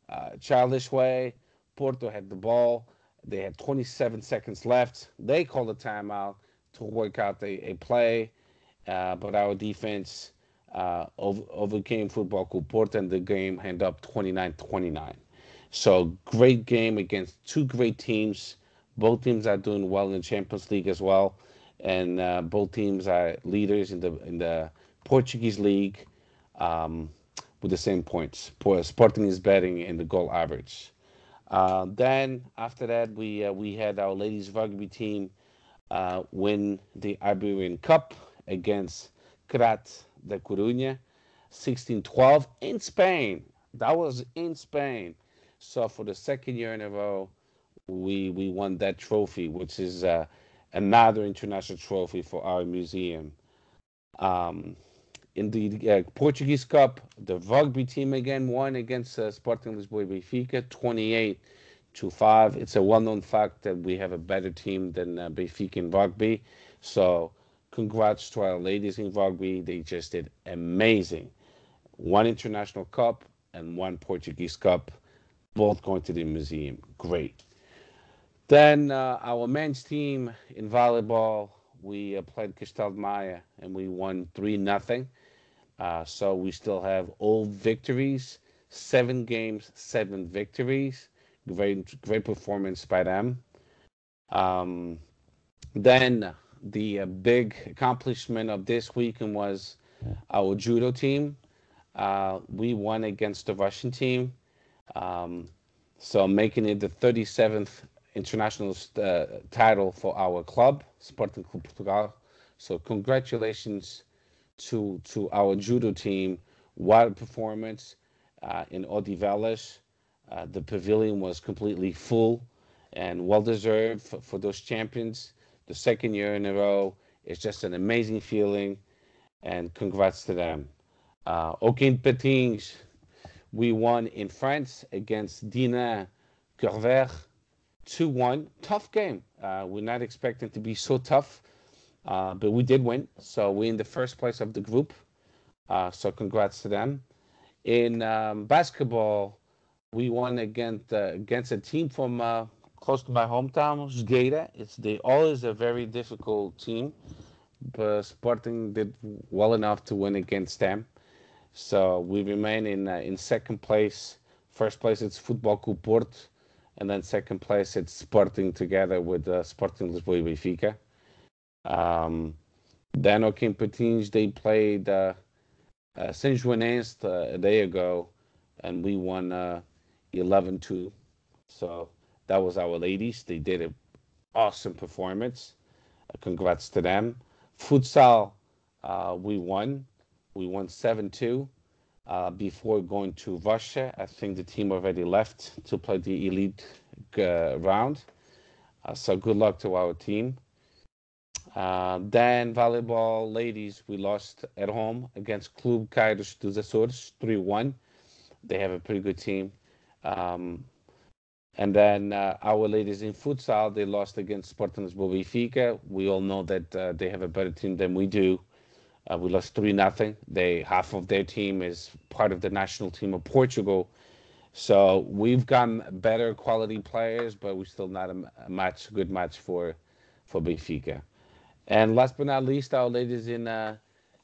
uh, childish way. Porto had the ball. They had 27 seconds left. They called a timeout to work out a, a play, uh, but our defense uh, over, overcame Football Club Porto, and the game ended up 29 29. So, great game against two great teams. Both teams are doing well in the Champions League as well, and uh, both teams are leaders in the in the Portuguese league um, with the same points. Sporting is betting in the goal average. Uh, then after that, we uh, we had our ladies rugby team uh, win the Iberian Cup against Crat de Coruña, 16-12 in Spain. That was in Spain. So for the second year in a row, we we won that trophy, which is uh, another international trophy for our museum. Um, in the uh, Portuguese Cup, the rugby team again won against uh, Sporting Lisboa Benfica, 28 to 5. It's a well-known fact that we have a better team than uh, Benfica in rugby. So congrats to our ladies in rugby. They just did amazing. One international cup and one Portuguese cup, both going to the museum. Great. Then uh, our men's team in volleyball, we uh, played Castel Maya and we won 3 nothing. Uh, so we still have all victories, seven games, seven victories. Great, great performance by them. Um, then the uh, big accomplishment of this weekend was our judo team. Uh, we won against the Russian team, um, so making it the 37th international uh, title for our club, Sporting Clube Portugal. So congratulations to to our judo team. Wild performance uh, in Odivelas. Uh, the pavilion was completely full and well deserved for, for, those champions. The second year in a row. It's just an amazing feeling, and congrats to them. Uh, Aucun Patins, we won in France against Dinan Quévert 2 1. Tough game. Uh, we're not expecting to be so tough, uh, but we did win. So we're in the first place of the group. Uh, so congrats to them. In um, basketball, we won against uh, against a team from uh, close to my hometown, Esgueira. It's they always a very difficult team, but Sporting did well enough to win against them. So we remain in uh, in second place. First place it's Football Clube Porto and then second place it's Sporting together with uh, Sporting Lisboa Benfica. Um, then Patins they played uh, uh, uh, a day ago, and we won uh, 11-2. So that was our ladies. They did an awesome performance. Uh, congrats to them. Futsal, uh, we won. We won 7-2 uh, before going to Russia. I think the team already left to play the elite uh, round. Uh, so good luck to our team. Uh, then volleyball ladies, we lost at home against Clube Caídos dos Açores 3-1. They have a pretty good team. Um, and then uh, our ladies in futsal, they lost against Sporting Lisboa. We all know that uh, they have a better team than we do. Uh, we lost three nothing. They half of their team is part of the national team of Portugal. So we've gotten better quality players, but we're still not a, a match, good match for for Benfica. And last but not least, our ladies in uh,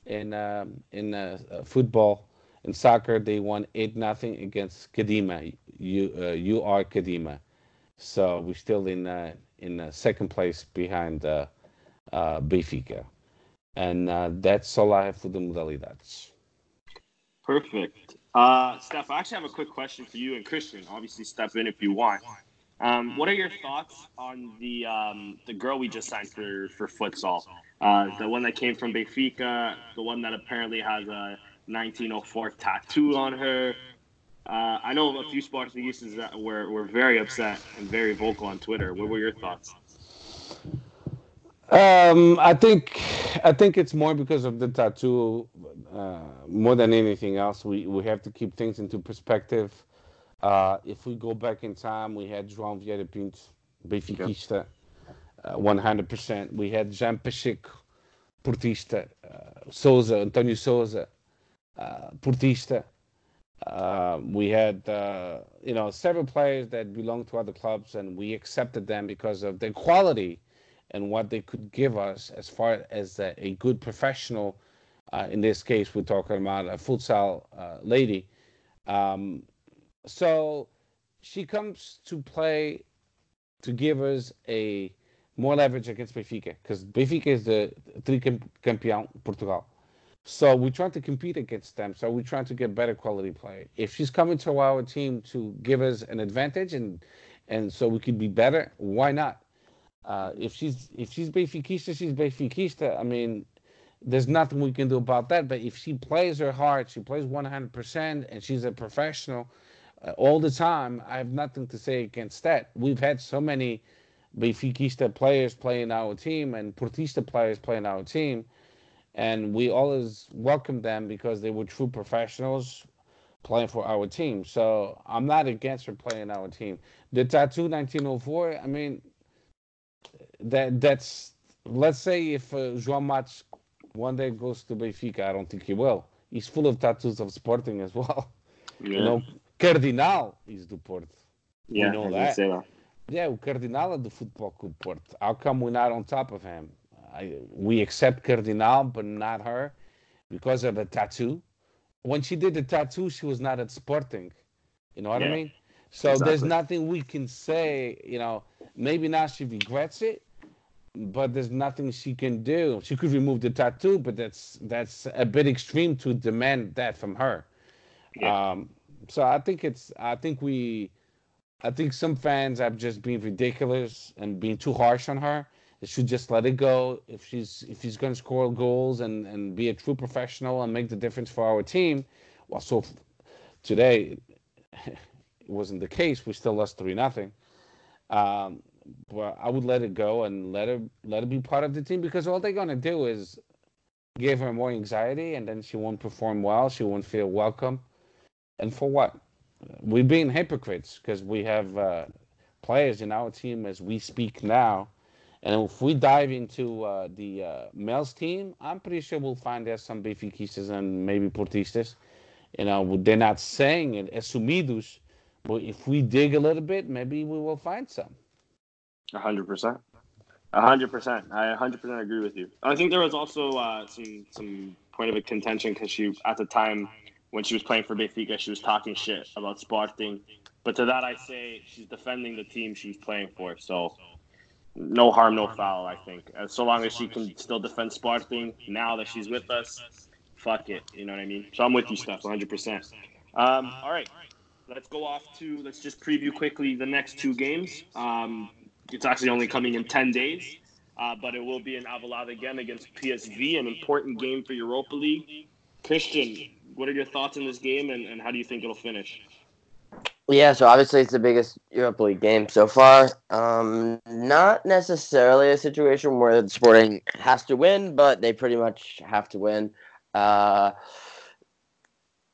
in uh, in uh, football in soccer, they won eight nothing against Cadima. You you are Cadima. So we're still in uh, in uh, second place behind uh, uh, Benfica. And uh, that's all I have for the modalidades. Perfect. Uh, Steph, I actually have a quick question for you and Christian. Obviously, step in if you want. Um, what are your thoughts on the um, the girl we just signed for for futsal? Uh, the one that came from Benfica, the one that apparently has a 1904 tattoo on her. Uh, I know a few that were, were very upset and very vocal on Twitter. What were your thoughts? Um, I think I think it's more because of the tattoo, uh, more than anything else. We we have to keep things into perspective. Uh, if we go back in time, we had João Vieira Pinto, Benfiquista, uh, 100%. We had Jaime Pacheco, Portista, uh, Sousa, Antonio Sousa, uh, Portista. Uh, we had, uh, you know, several players that belonged to other clubs, and we accepted them because of their quality and what they could give us as far as a, a good professional. Uh, in this case, we're talking about a futsal uh, lady. Um, so she comes to play to give us a more leverage against Benfica because Benfica is the three tricampeão Portugal. So we're trying to compete against them. So we're trying to get better quality play. If she's coming to our team to give us an advantage and and so we could be better, why not? Uh, if she's if she's Benfiquista, she's Benfiquista. I mean, there's nothing we can do about that. But if she plays her heart, she plays 100%, and she's a professional uh, all the time, I have nothing to say against that. We've had so many Benfiquista players playing our team and Portista players playing our team and we always welcome them because they were true professionals playing for our team. So I'm not against her playing our team. The tattoo 1904. I mean, that that's let's say if uh, João Matos one day goes to Benfica, I don't think he will. He's full of tattoos of Sporting as well. Yeah. You know, Cardinal is do Porto. Yeah, we know that. that. Yeah, o Cardinal é do Futebol Clube Porto. How come we're not on top of him? I, we accept Cardinal, but not her because of the tattoo. When she did the tattoo, she was not at Sporting. You know what yeah, I mean? So exactly. there's nothing we can say. You know, maybe now she regrets it, but there's nothing she can do. She could remove the tattoo, but that's that's a bit extreme to demand that from her. Yeah. Um, so I think it's I think we I think some fans have just been ridiculous and being too harsh on her. They should just let it go. If she's if she's going to score goals and and be a true professional and make the difference for our team, well, so today it wasn't the case. We still lost three nothing. Um, but I would let it go and let her let her be part of the team because all they're gonna do is give her more anxiety and then she won't perform well. She won't feel welcome. And for what? We're being hypocrites because we have uh, players in our team as we speak now and if we dive into uh, the uh, males team, I'm pretty sure we'll find there's some Benfiquistas and maybe Portistas. You know, they're not saying it, but if we dig a little bit, maybe we will find some. A hundred percent. A hundred percent. I a hundred percent agree with you. I think there was also uh, some some point of a contention because she at the time when she was playing for Benfica, she was talking shit about Sporting. But to that, I say she's defending the team she's playing for. So no harm, no foul. I think as so long as she can still defend Sporting now that she's with us, fuck it. You know what I mean? So I'm with you, Steph, 100. Um, percent All right, let's go off to let's just preview quickly the next two games. Um, it's actually only coming in 10 days, uh, but it will be in Alvalade again against PSV, an important game for Europa League. Christian, what are your thoughts on this game, and, and how do you think it'll finish? Yeah, so obviously it's the biggest Europa League game so far. Um, not necessarily a situation where the Sporting has to win, but they pretty much have to win. Uh,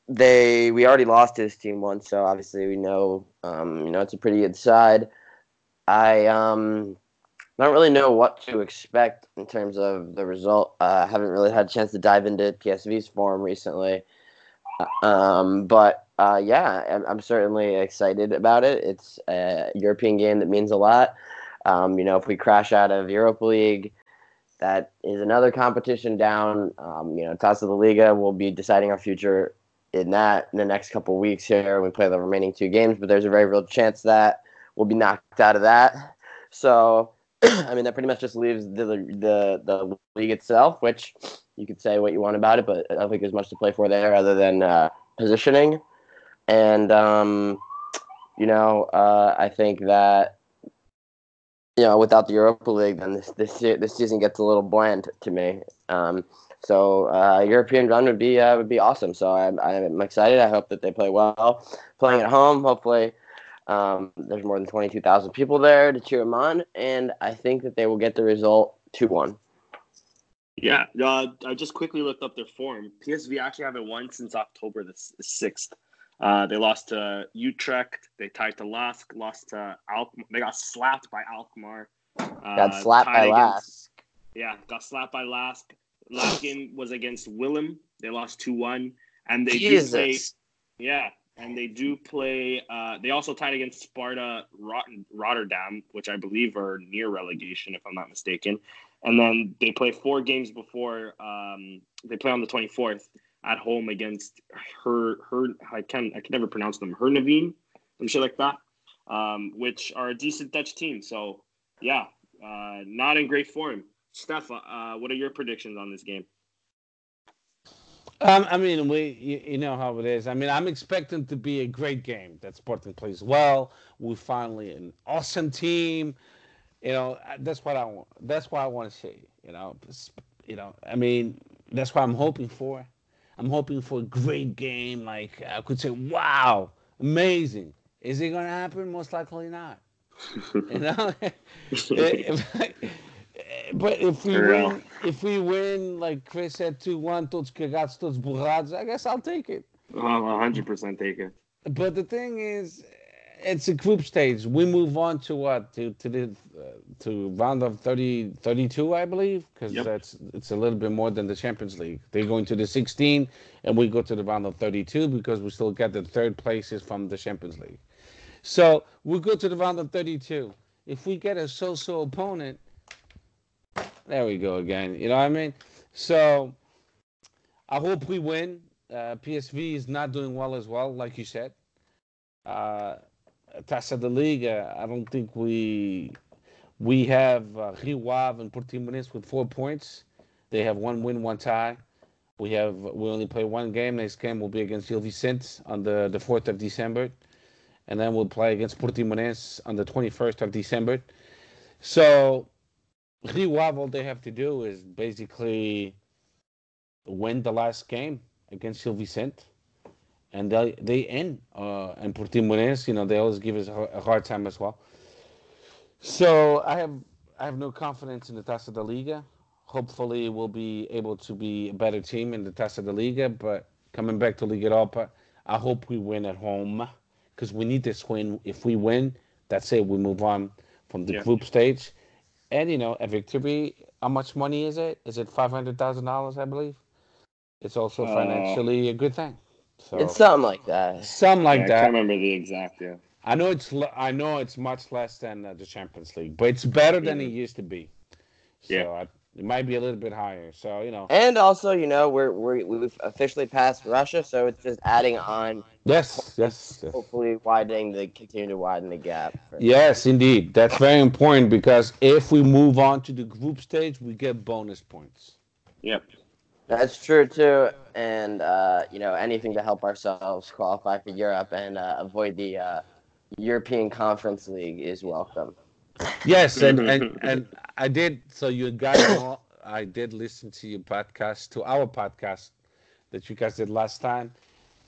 they we already lost to this team once, so obviously we know um, you know it's a pretty good side. I um, don't really know what to expect in terms of the result. I uh, haven't really had a chance to dive into PSV's form recently, uh, um, but uh, yeah, I'm, I'm, certainly excited about it. It's a European game that means a lot. Um, you know, if we crash out of Europa League, that is another competition down. Um, you know, Taça da Liga will be deciding our future in that in the next couple weeks here. We play the remaining two games, but there's a very real chance that we'll be knocked out of that. So, I mean, that pretty much just leaves the the the league itself, which you could say what you want about it, but I don't think there's much to play for there other than uh, positioning. And um, you know, uh, I think that you know, without the Europa League, then this this this season gets a little bland to me. Um, so uh, European run would be uh, would be awesome. So I'm I'm excited. I hope that they play well, playing at home. Hopefully, um, there's more than twenty two thousand people there to cheer them on, and I think that they will get the result two one. Yeah, uh, I just quickly looked up their form. PSV actually haven't won since October the sixth. Uh, they lost to Utrecht. They tied to Lask. Lost to Alkmaar. They got slapped by Alkmaar. Uh, got slapped by Lask. Yeah, got slapped by Lask. Last game was against Willem. They lost two one, and they Jesus. do play. Yeah, and they do play. Uh, they also tied against Sparta Rotterdam, which I believe are near relegation, if I'm not mistaken. And then they play four games before. Um, they play on the 24th at home against her her I can I can never pronounce them Heerenveen some shit like that. um, which are a decent Dutch team. So, yeah, uh, not in great form. Steph, uh, what are your predictions on this game? Um, I mean, we you, you, know how it is. I mean, I'm expecting to be a great game. That Sporting plays well. We finally an awesome team. You know, that's what I want. That's what I want to see. You know, you know. I mean, that's what I'm hoping for. I'm hoping for a great game. Like I could say, wow, amazing. Is it going to happen? Most likely not. you know, but if we win, if we win, like Chris said, two one, todos cagados, todos borrados, I guess I'll take it. I'll hundred percent take it. But the thing is, it's a group stage. We move on to what to to the uh, to round of 30, 32, I believe, because yep. that's it's a little bit more than the Champions League. They're going to the sixteen, and we go to the round of thirty two because we still get the third places from the Champions League. So we go to the round of thirty two. If we get a so-so opponent, there we go again. You know what I mean? So I hope we win. Uh, PSV is not doing well as well, like you said. Uh, Taça da Liga, I don't think we we have uh, Rio Ave and Portimonense with four points. They have one win, one tie. We have we only play one game. Next game will be against Gil Vicente on the the fourth of December, and then we'll play against Portimonense on the twenty first of December. So Rio Ave, all they have to do is basically win the last game against Gil Vicente and they they end uh, and Portimonense, you know, they always give us a hard time as well. So I have I have no confidence in the Taça da Liga. Hopefully, we'll be able to be a better team in the Taça da Liga. But coming back to Liga Europa, I hope we win at home because we need this win. If we win, that's it. We move on from the yeah. group stage. And you know, a victory. How much money is it? Is it five hundred thousand dollars? I believe. It's also uh, financially uh, a good thing. So it's something like that. Something like yeah, that. I can't remember the exact. Yeah. I know it's I know it's much less than uh, the Champions League, but it's better than it used to be. So yeah. I, it might be a little bit higher. So you know. And also, you know, we're we're we've officially passed Russia, so it's just adding on. Yes, yes. yes. Hopefully, widening the continue to widen the gap. Yes, indeed. That's very important because if we move on to the group stage, we get bonus points. Yep. That's true too, and uh, you know anything to help ourselves qualify for Europe and uh, avoid the uh, European Conference League is welcome. Yes, and, and and I did. So you guys know, I did listen to your podcast, to our podcast that you guys did last time.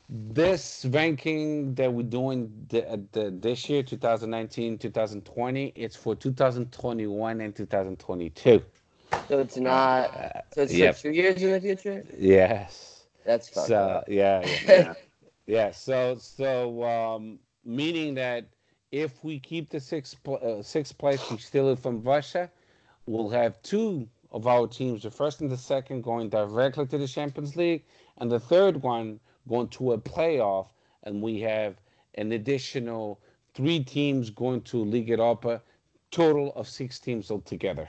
This ranking that we're doing the, the, this year, 2019, 2020, it's for 2021 and 2022. So it's not. So it's yep. two years in the future. Yes. That's fun. So yeah, yeah, yeah. So so um, meaning that if we keep the sixth uh, sixth place, we steal it from Russia, we'll have two of our teams, the first and the second, going directly to the Champions League, and the third one going to a playoff, and we have an additional three teams going to Liga Europa, total of six teams altogether.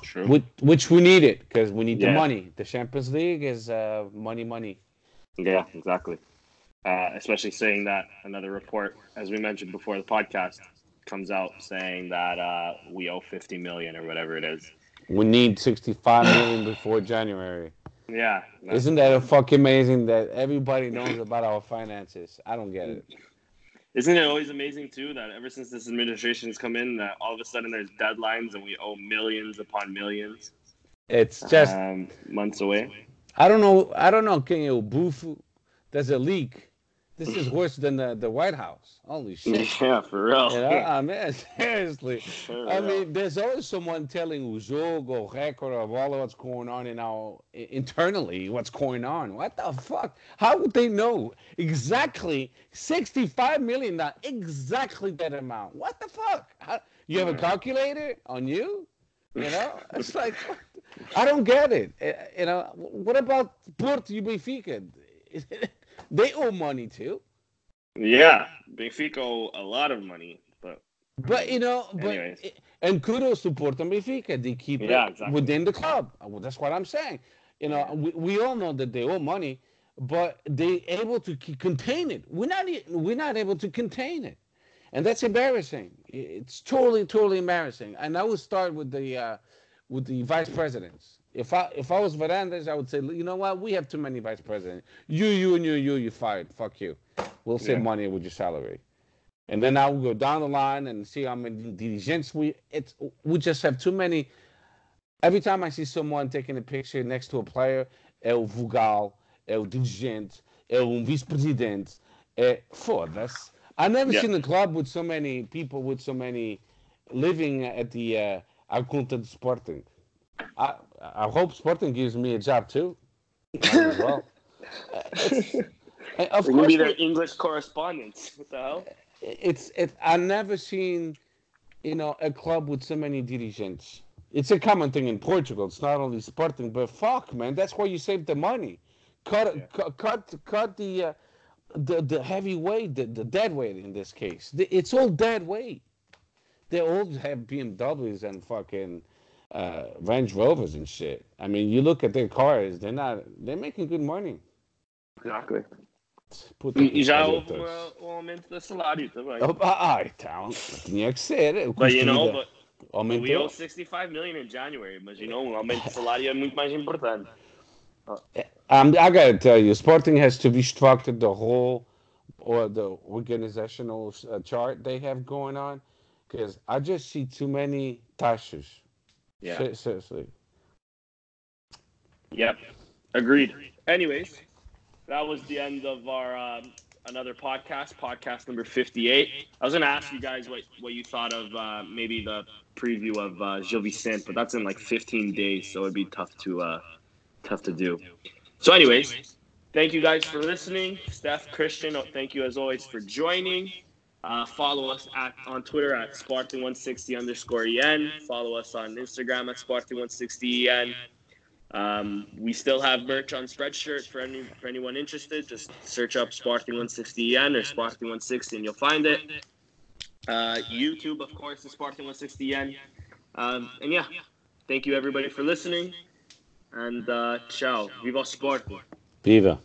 True. Which, which we need it because we need yeah. the money. The Champions League is uh, money, money. Yeah, exactly. Uh, especially saying that another report, as we mentioned before the podcast, comes out saying that uh, we owe 50 million or whatever it is. We need 65 million before January. Yeah. Isn't that a fucking amazing that everybody knows about our finances? I don't get it. Isn't it always amazing too that ever since this administration has come in, that all of a sudden there's deadlines and we owe millions upon millions. It's just um, months away. I don't know. I don't know. Can you boof? There's a leak this is worse than the, the White House. Holy shit. Yeah, for real. You know? I mean, seriously. For I real. mean, there's always someone telling O Jogo, record of all of what's going on in our internally, what's going on. What the fuck? How would they know exactly 65 million? Not exactly that amount. What the fuck? How, you have a calculator on you? You know, it's like I don't get it. Eh, you know, what about Porto e Benfica? They owe money too. Yeah, Benfica owe a lot of money, but but you know, but anyways. and kudos to Porto Benfica. They keep yeah, it exactly. within the club. Well, that's what I'm saying. You know, we, we all know that they owe money, but they able to contain it. We're not we're not able to contain it, and that's embarrassing. It's totally totally embarrassing. And I will start with the uh, with the vice presidents. If I if I was Varandas, I would say, you know what, we have too many vice presidents. You you and you you you fired. Fuck you. We'll save Yeah. money with your salary. And then I will go down the line and see how many dirigents we it's we just have too many. Every time I see someone taking a picture next to a player, é o vogal, é o dirigente, é um vice-presidente. É, foda-se. I never Yeah. seen a club with so many people with so many living at the uh, à conta de Sporting. I, I hope Sporting gives me a job too. Well. Uh, of We're course, be their English correspondents. What the hell? it's it i never seen you know a club with so many dirigents it's a common thing in portugal it's not only sporting but fuck man that's why you save the money cut Yeah. cut cut, cut the uh, the the heavy weight the, the dead weight in this case The- it's all dead weight they all have bmws and fucking uh range rovers and shit i mean you look at their cars they're not they're making good money Exactly. Puta que já pariu, houve todos. uma- um aumento de salário também. Opa, ah, então, tinha que ser. But you know, de but vida we owe 65 million in January, mas you know, um aumento de salário é muito mais importante. Um, I gotta tell you, Sporting has to restructure the whole or the organizational uh, chart they have going on because I just see too many taxes. Yeah. Se- Seriously. Yep. Agreed. Anyways, that was the end of our um, another podcast, podcast number 58. I was going to ask you guys what, what you thought of uh, maybe the preview of uh, Gil Vicente, but that's in like 15 days, so it'd be tough to uh, tough to do. So, anyways, thank you guys for listening. Steph, Christian, oh, thank you as always for joining. Uh, follow us at on Twitter at Sporting160 underscore EN. Follow us on Instagram at Sporting160 EN. Um, we still have merch on Spreadshirt for any for anyone interested. Just search up Sporting 160 EN or Sporting 160 and you'll find it. Uh, YouTube, of course, is Sporting 160 EN. Um, and yeah, thank you everybody for listening. And uh, ciao. Viva Sporting. Viva.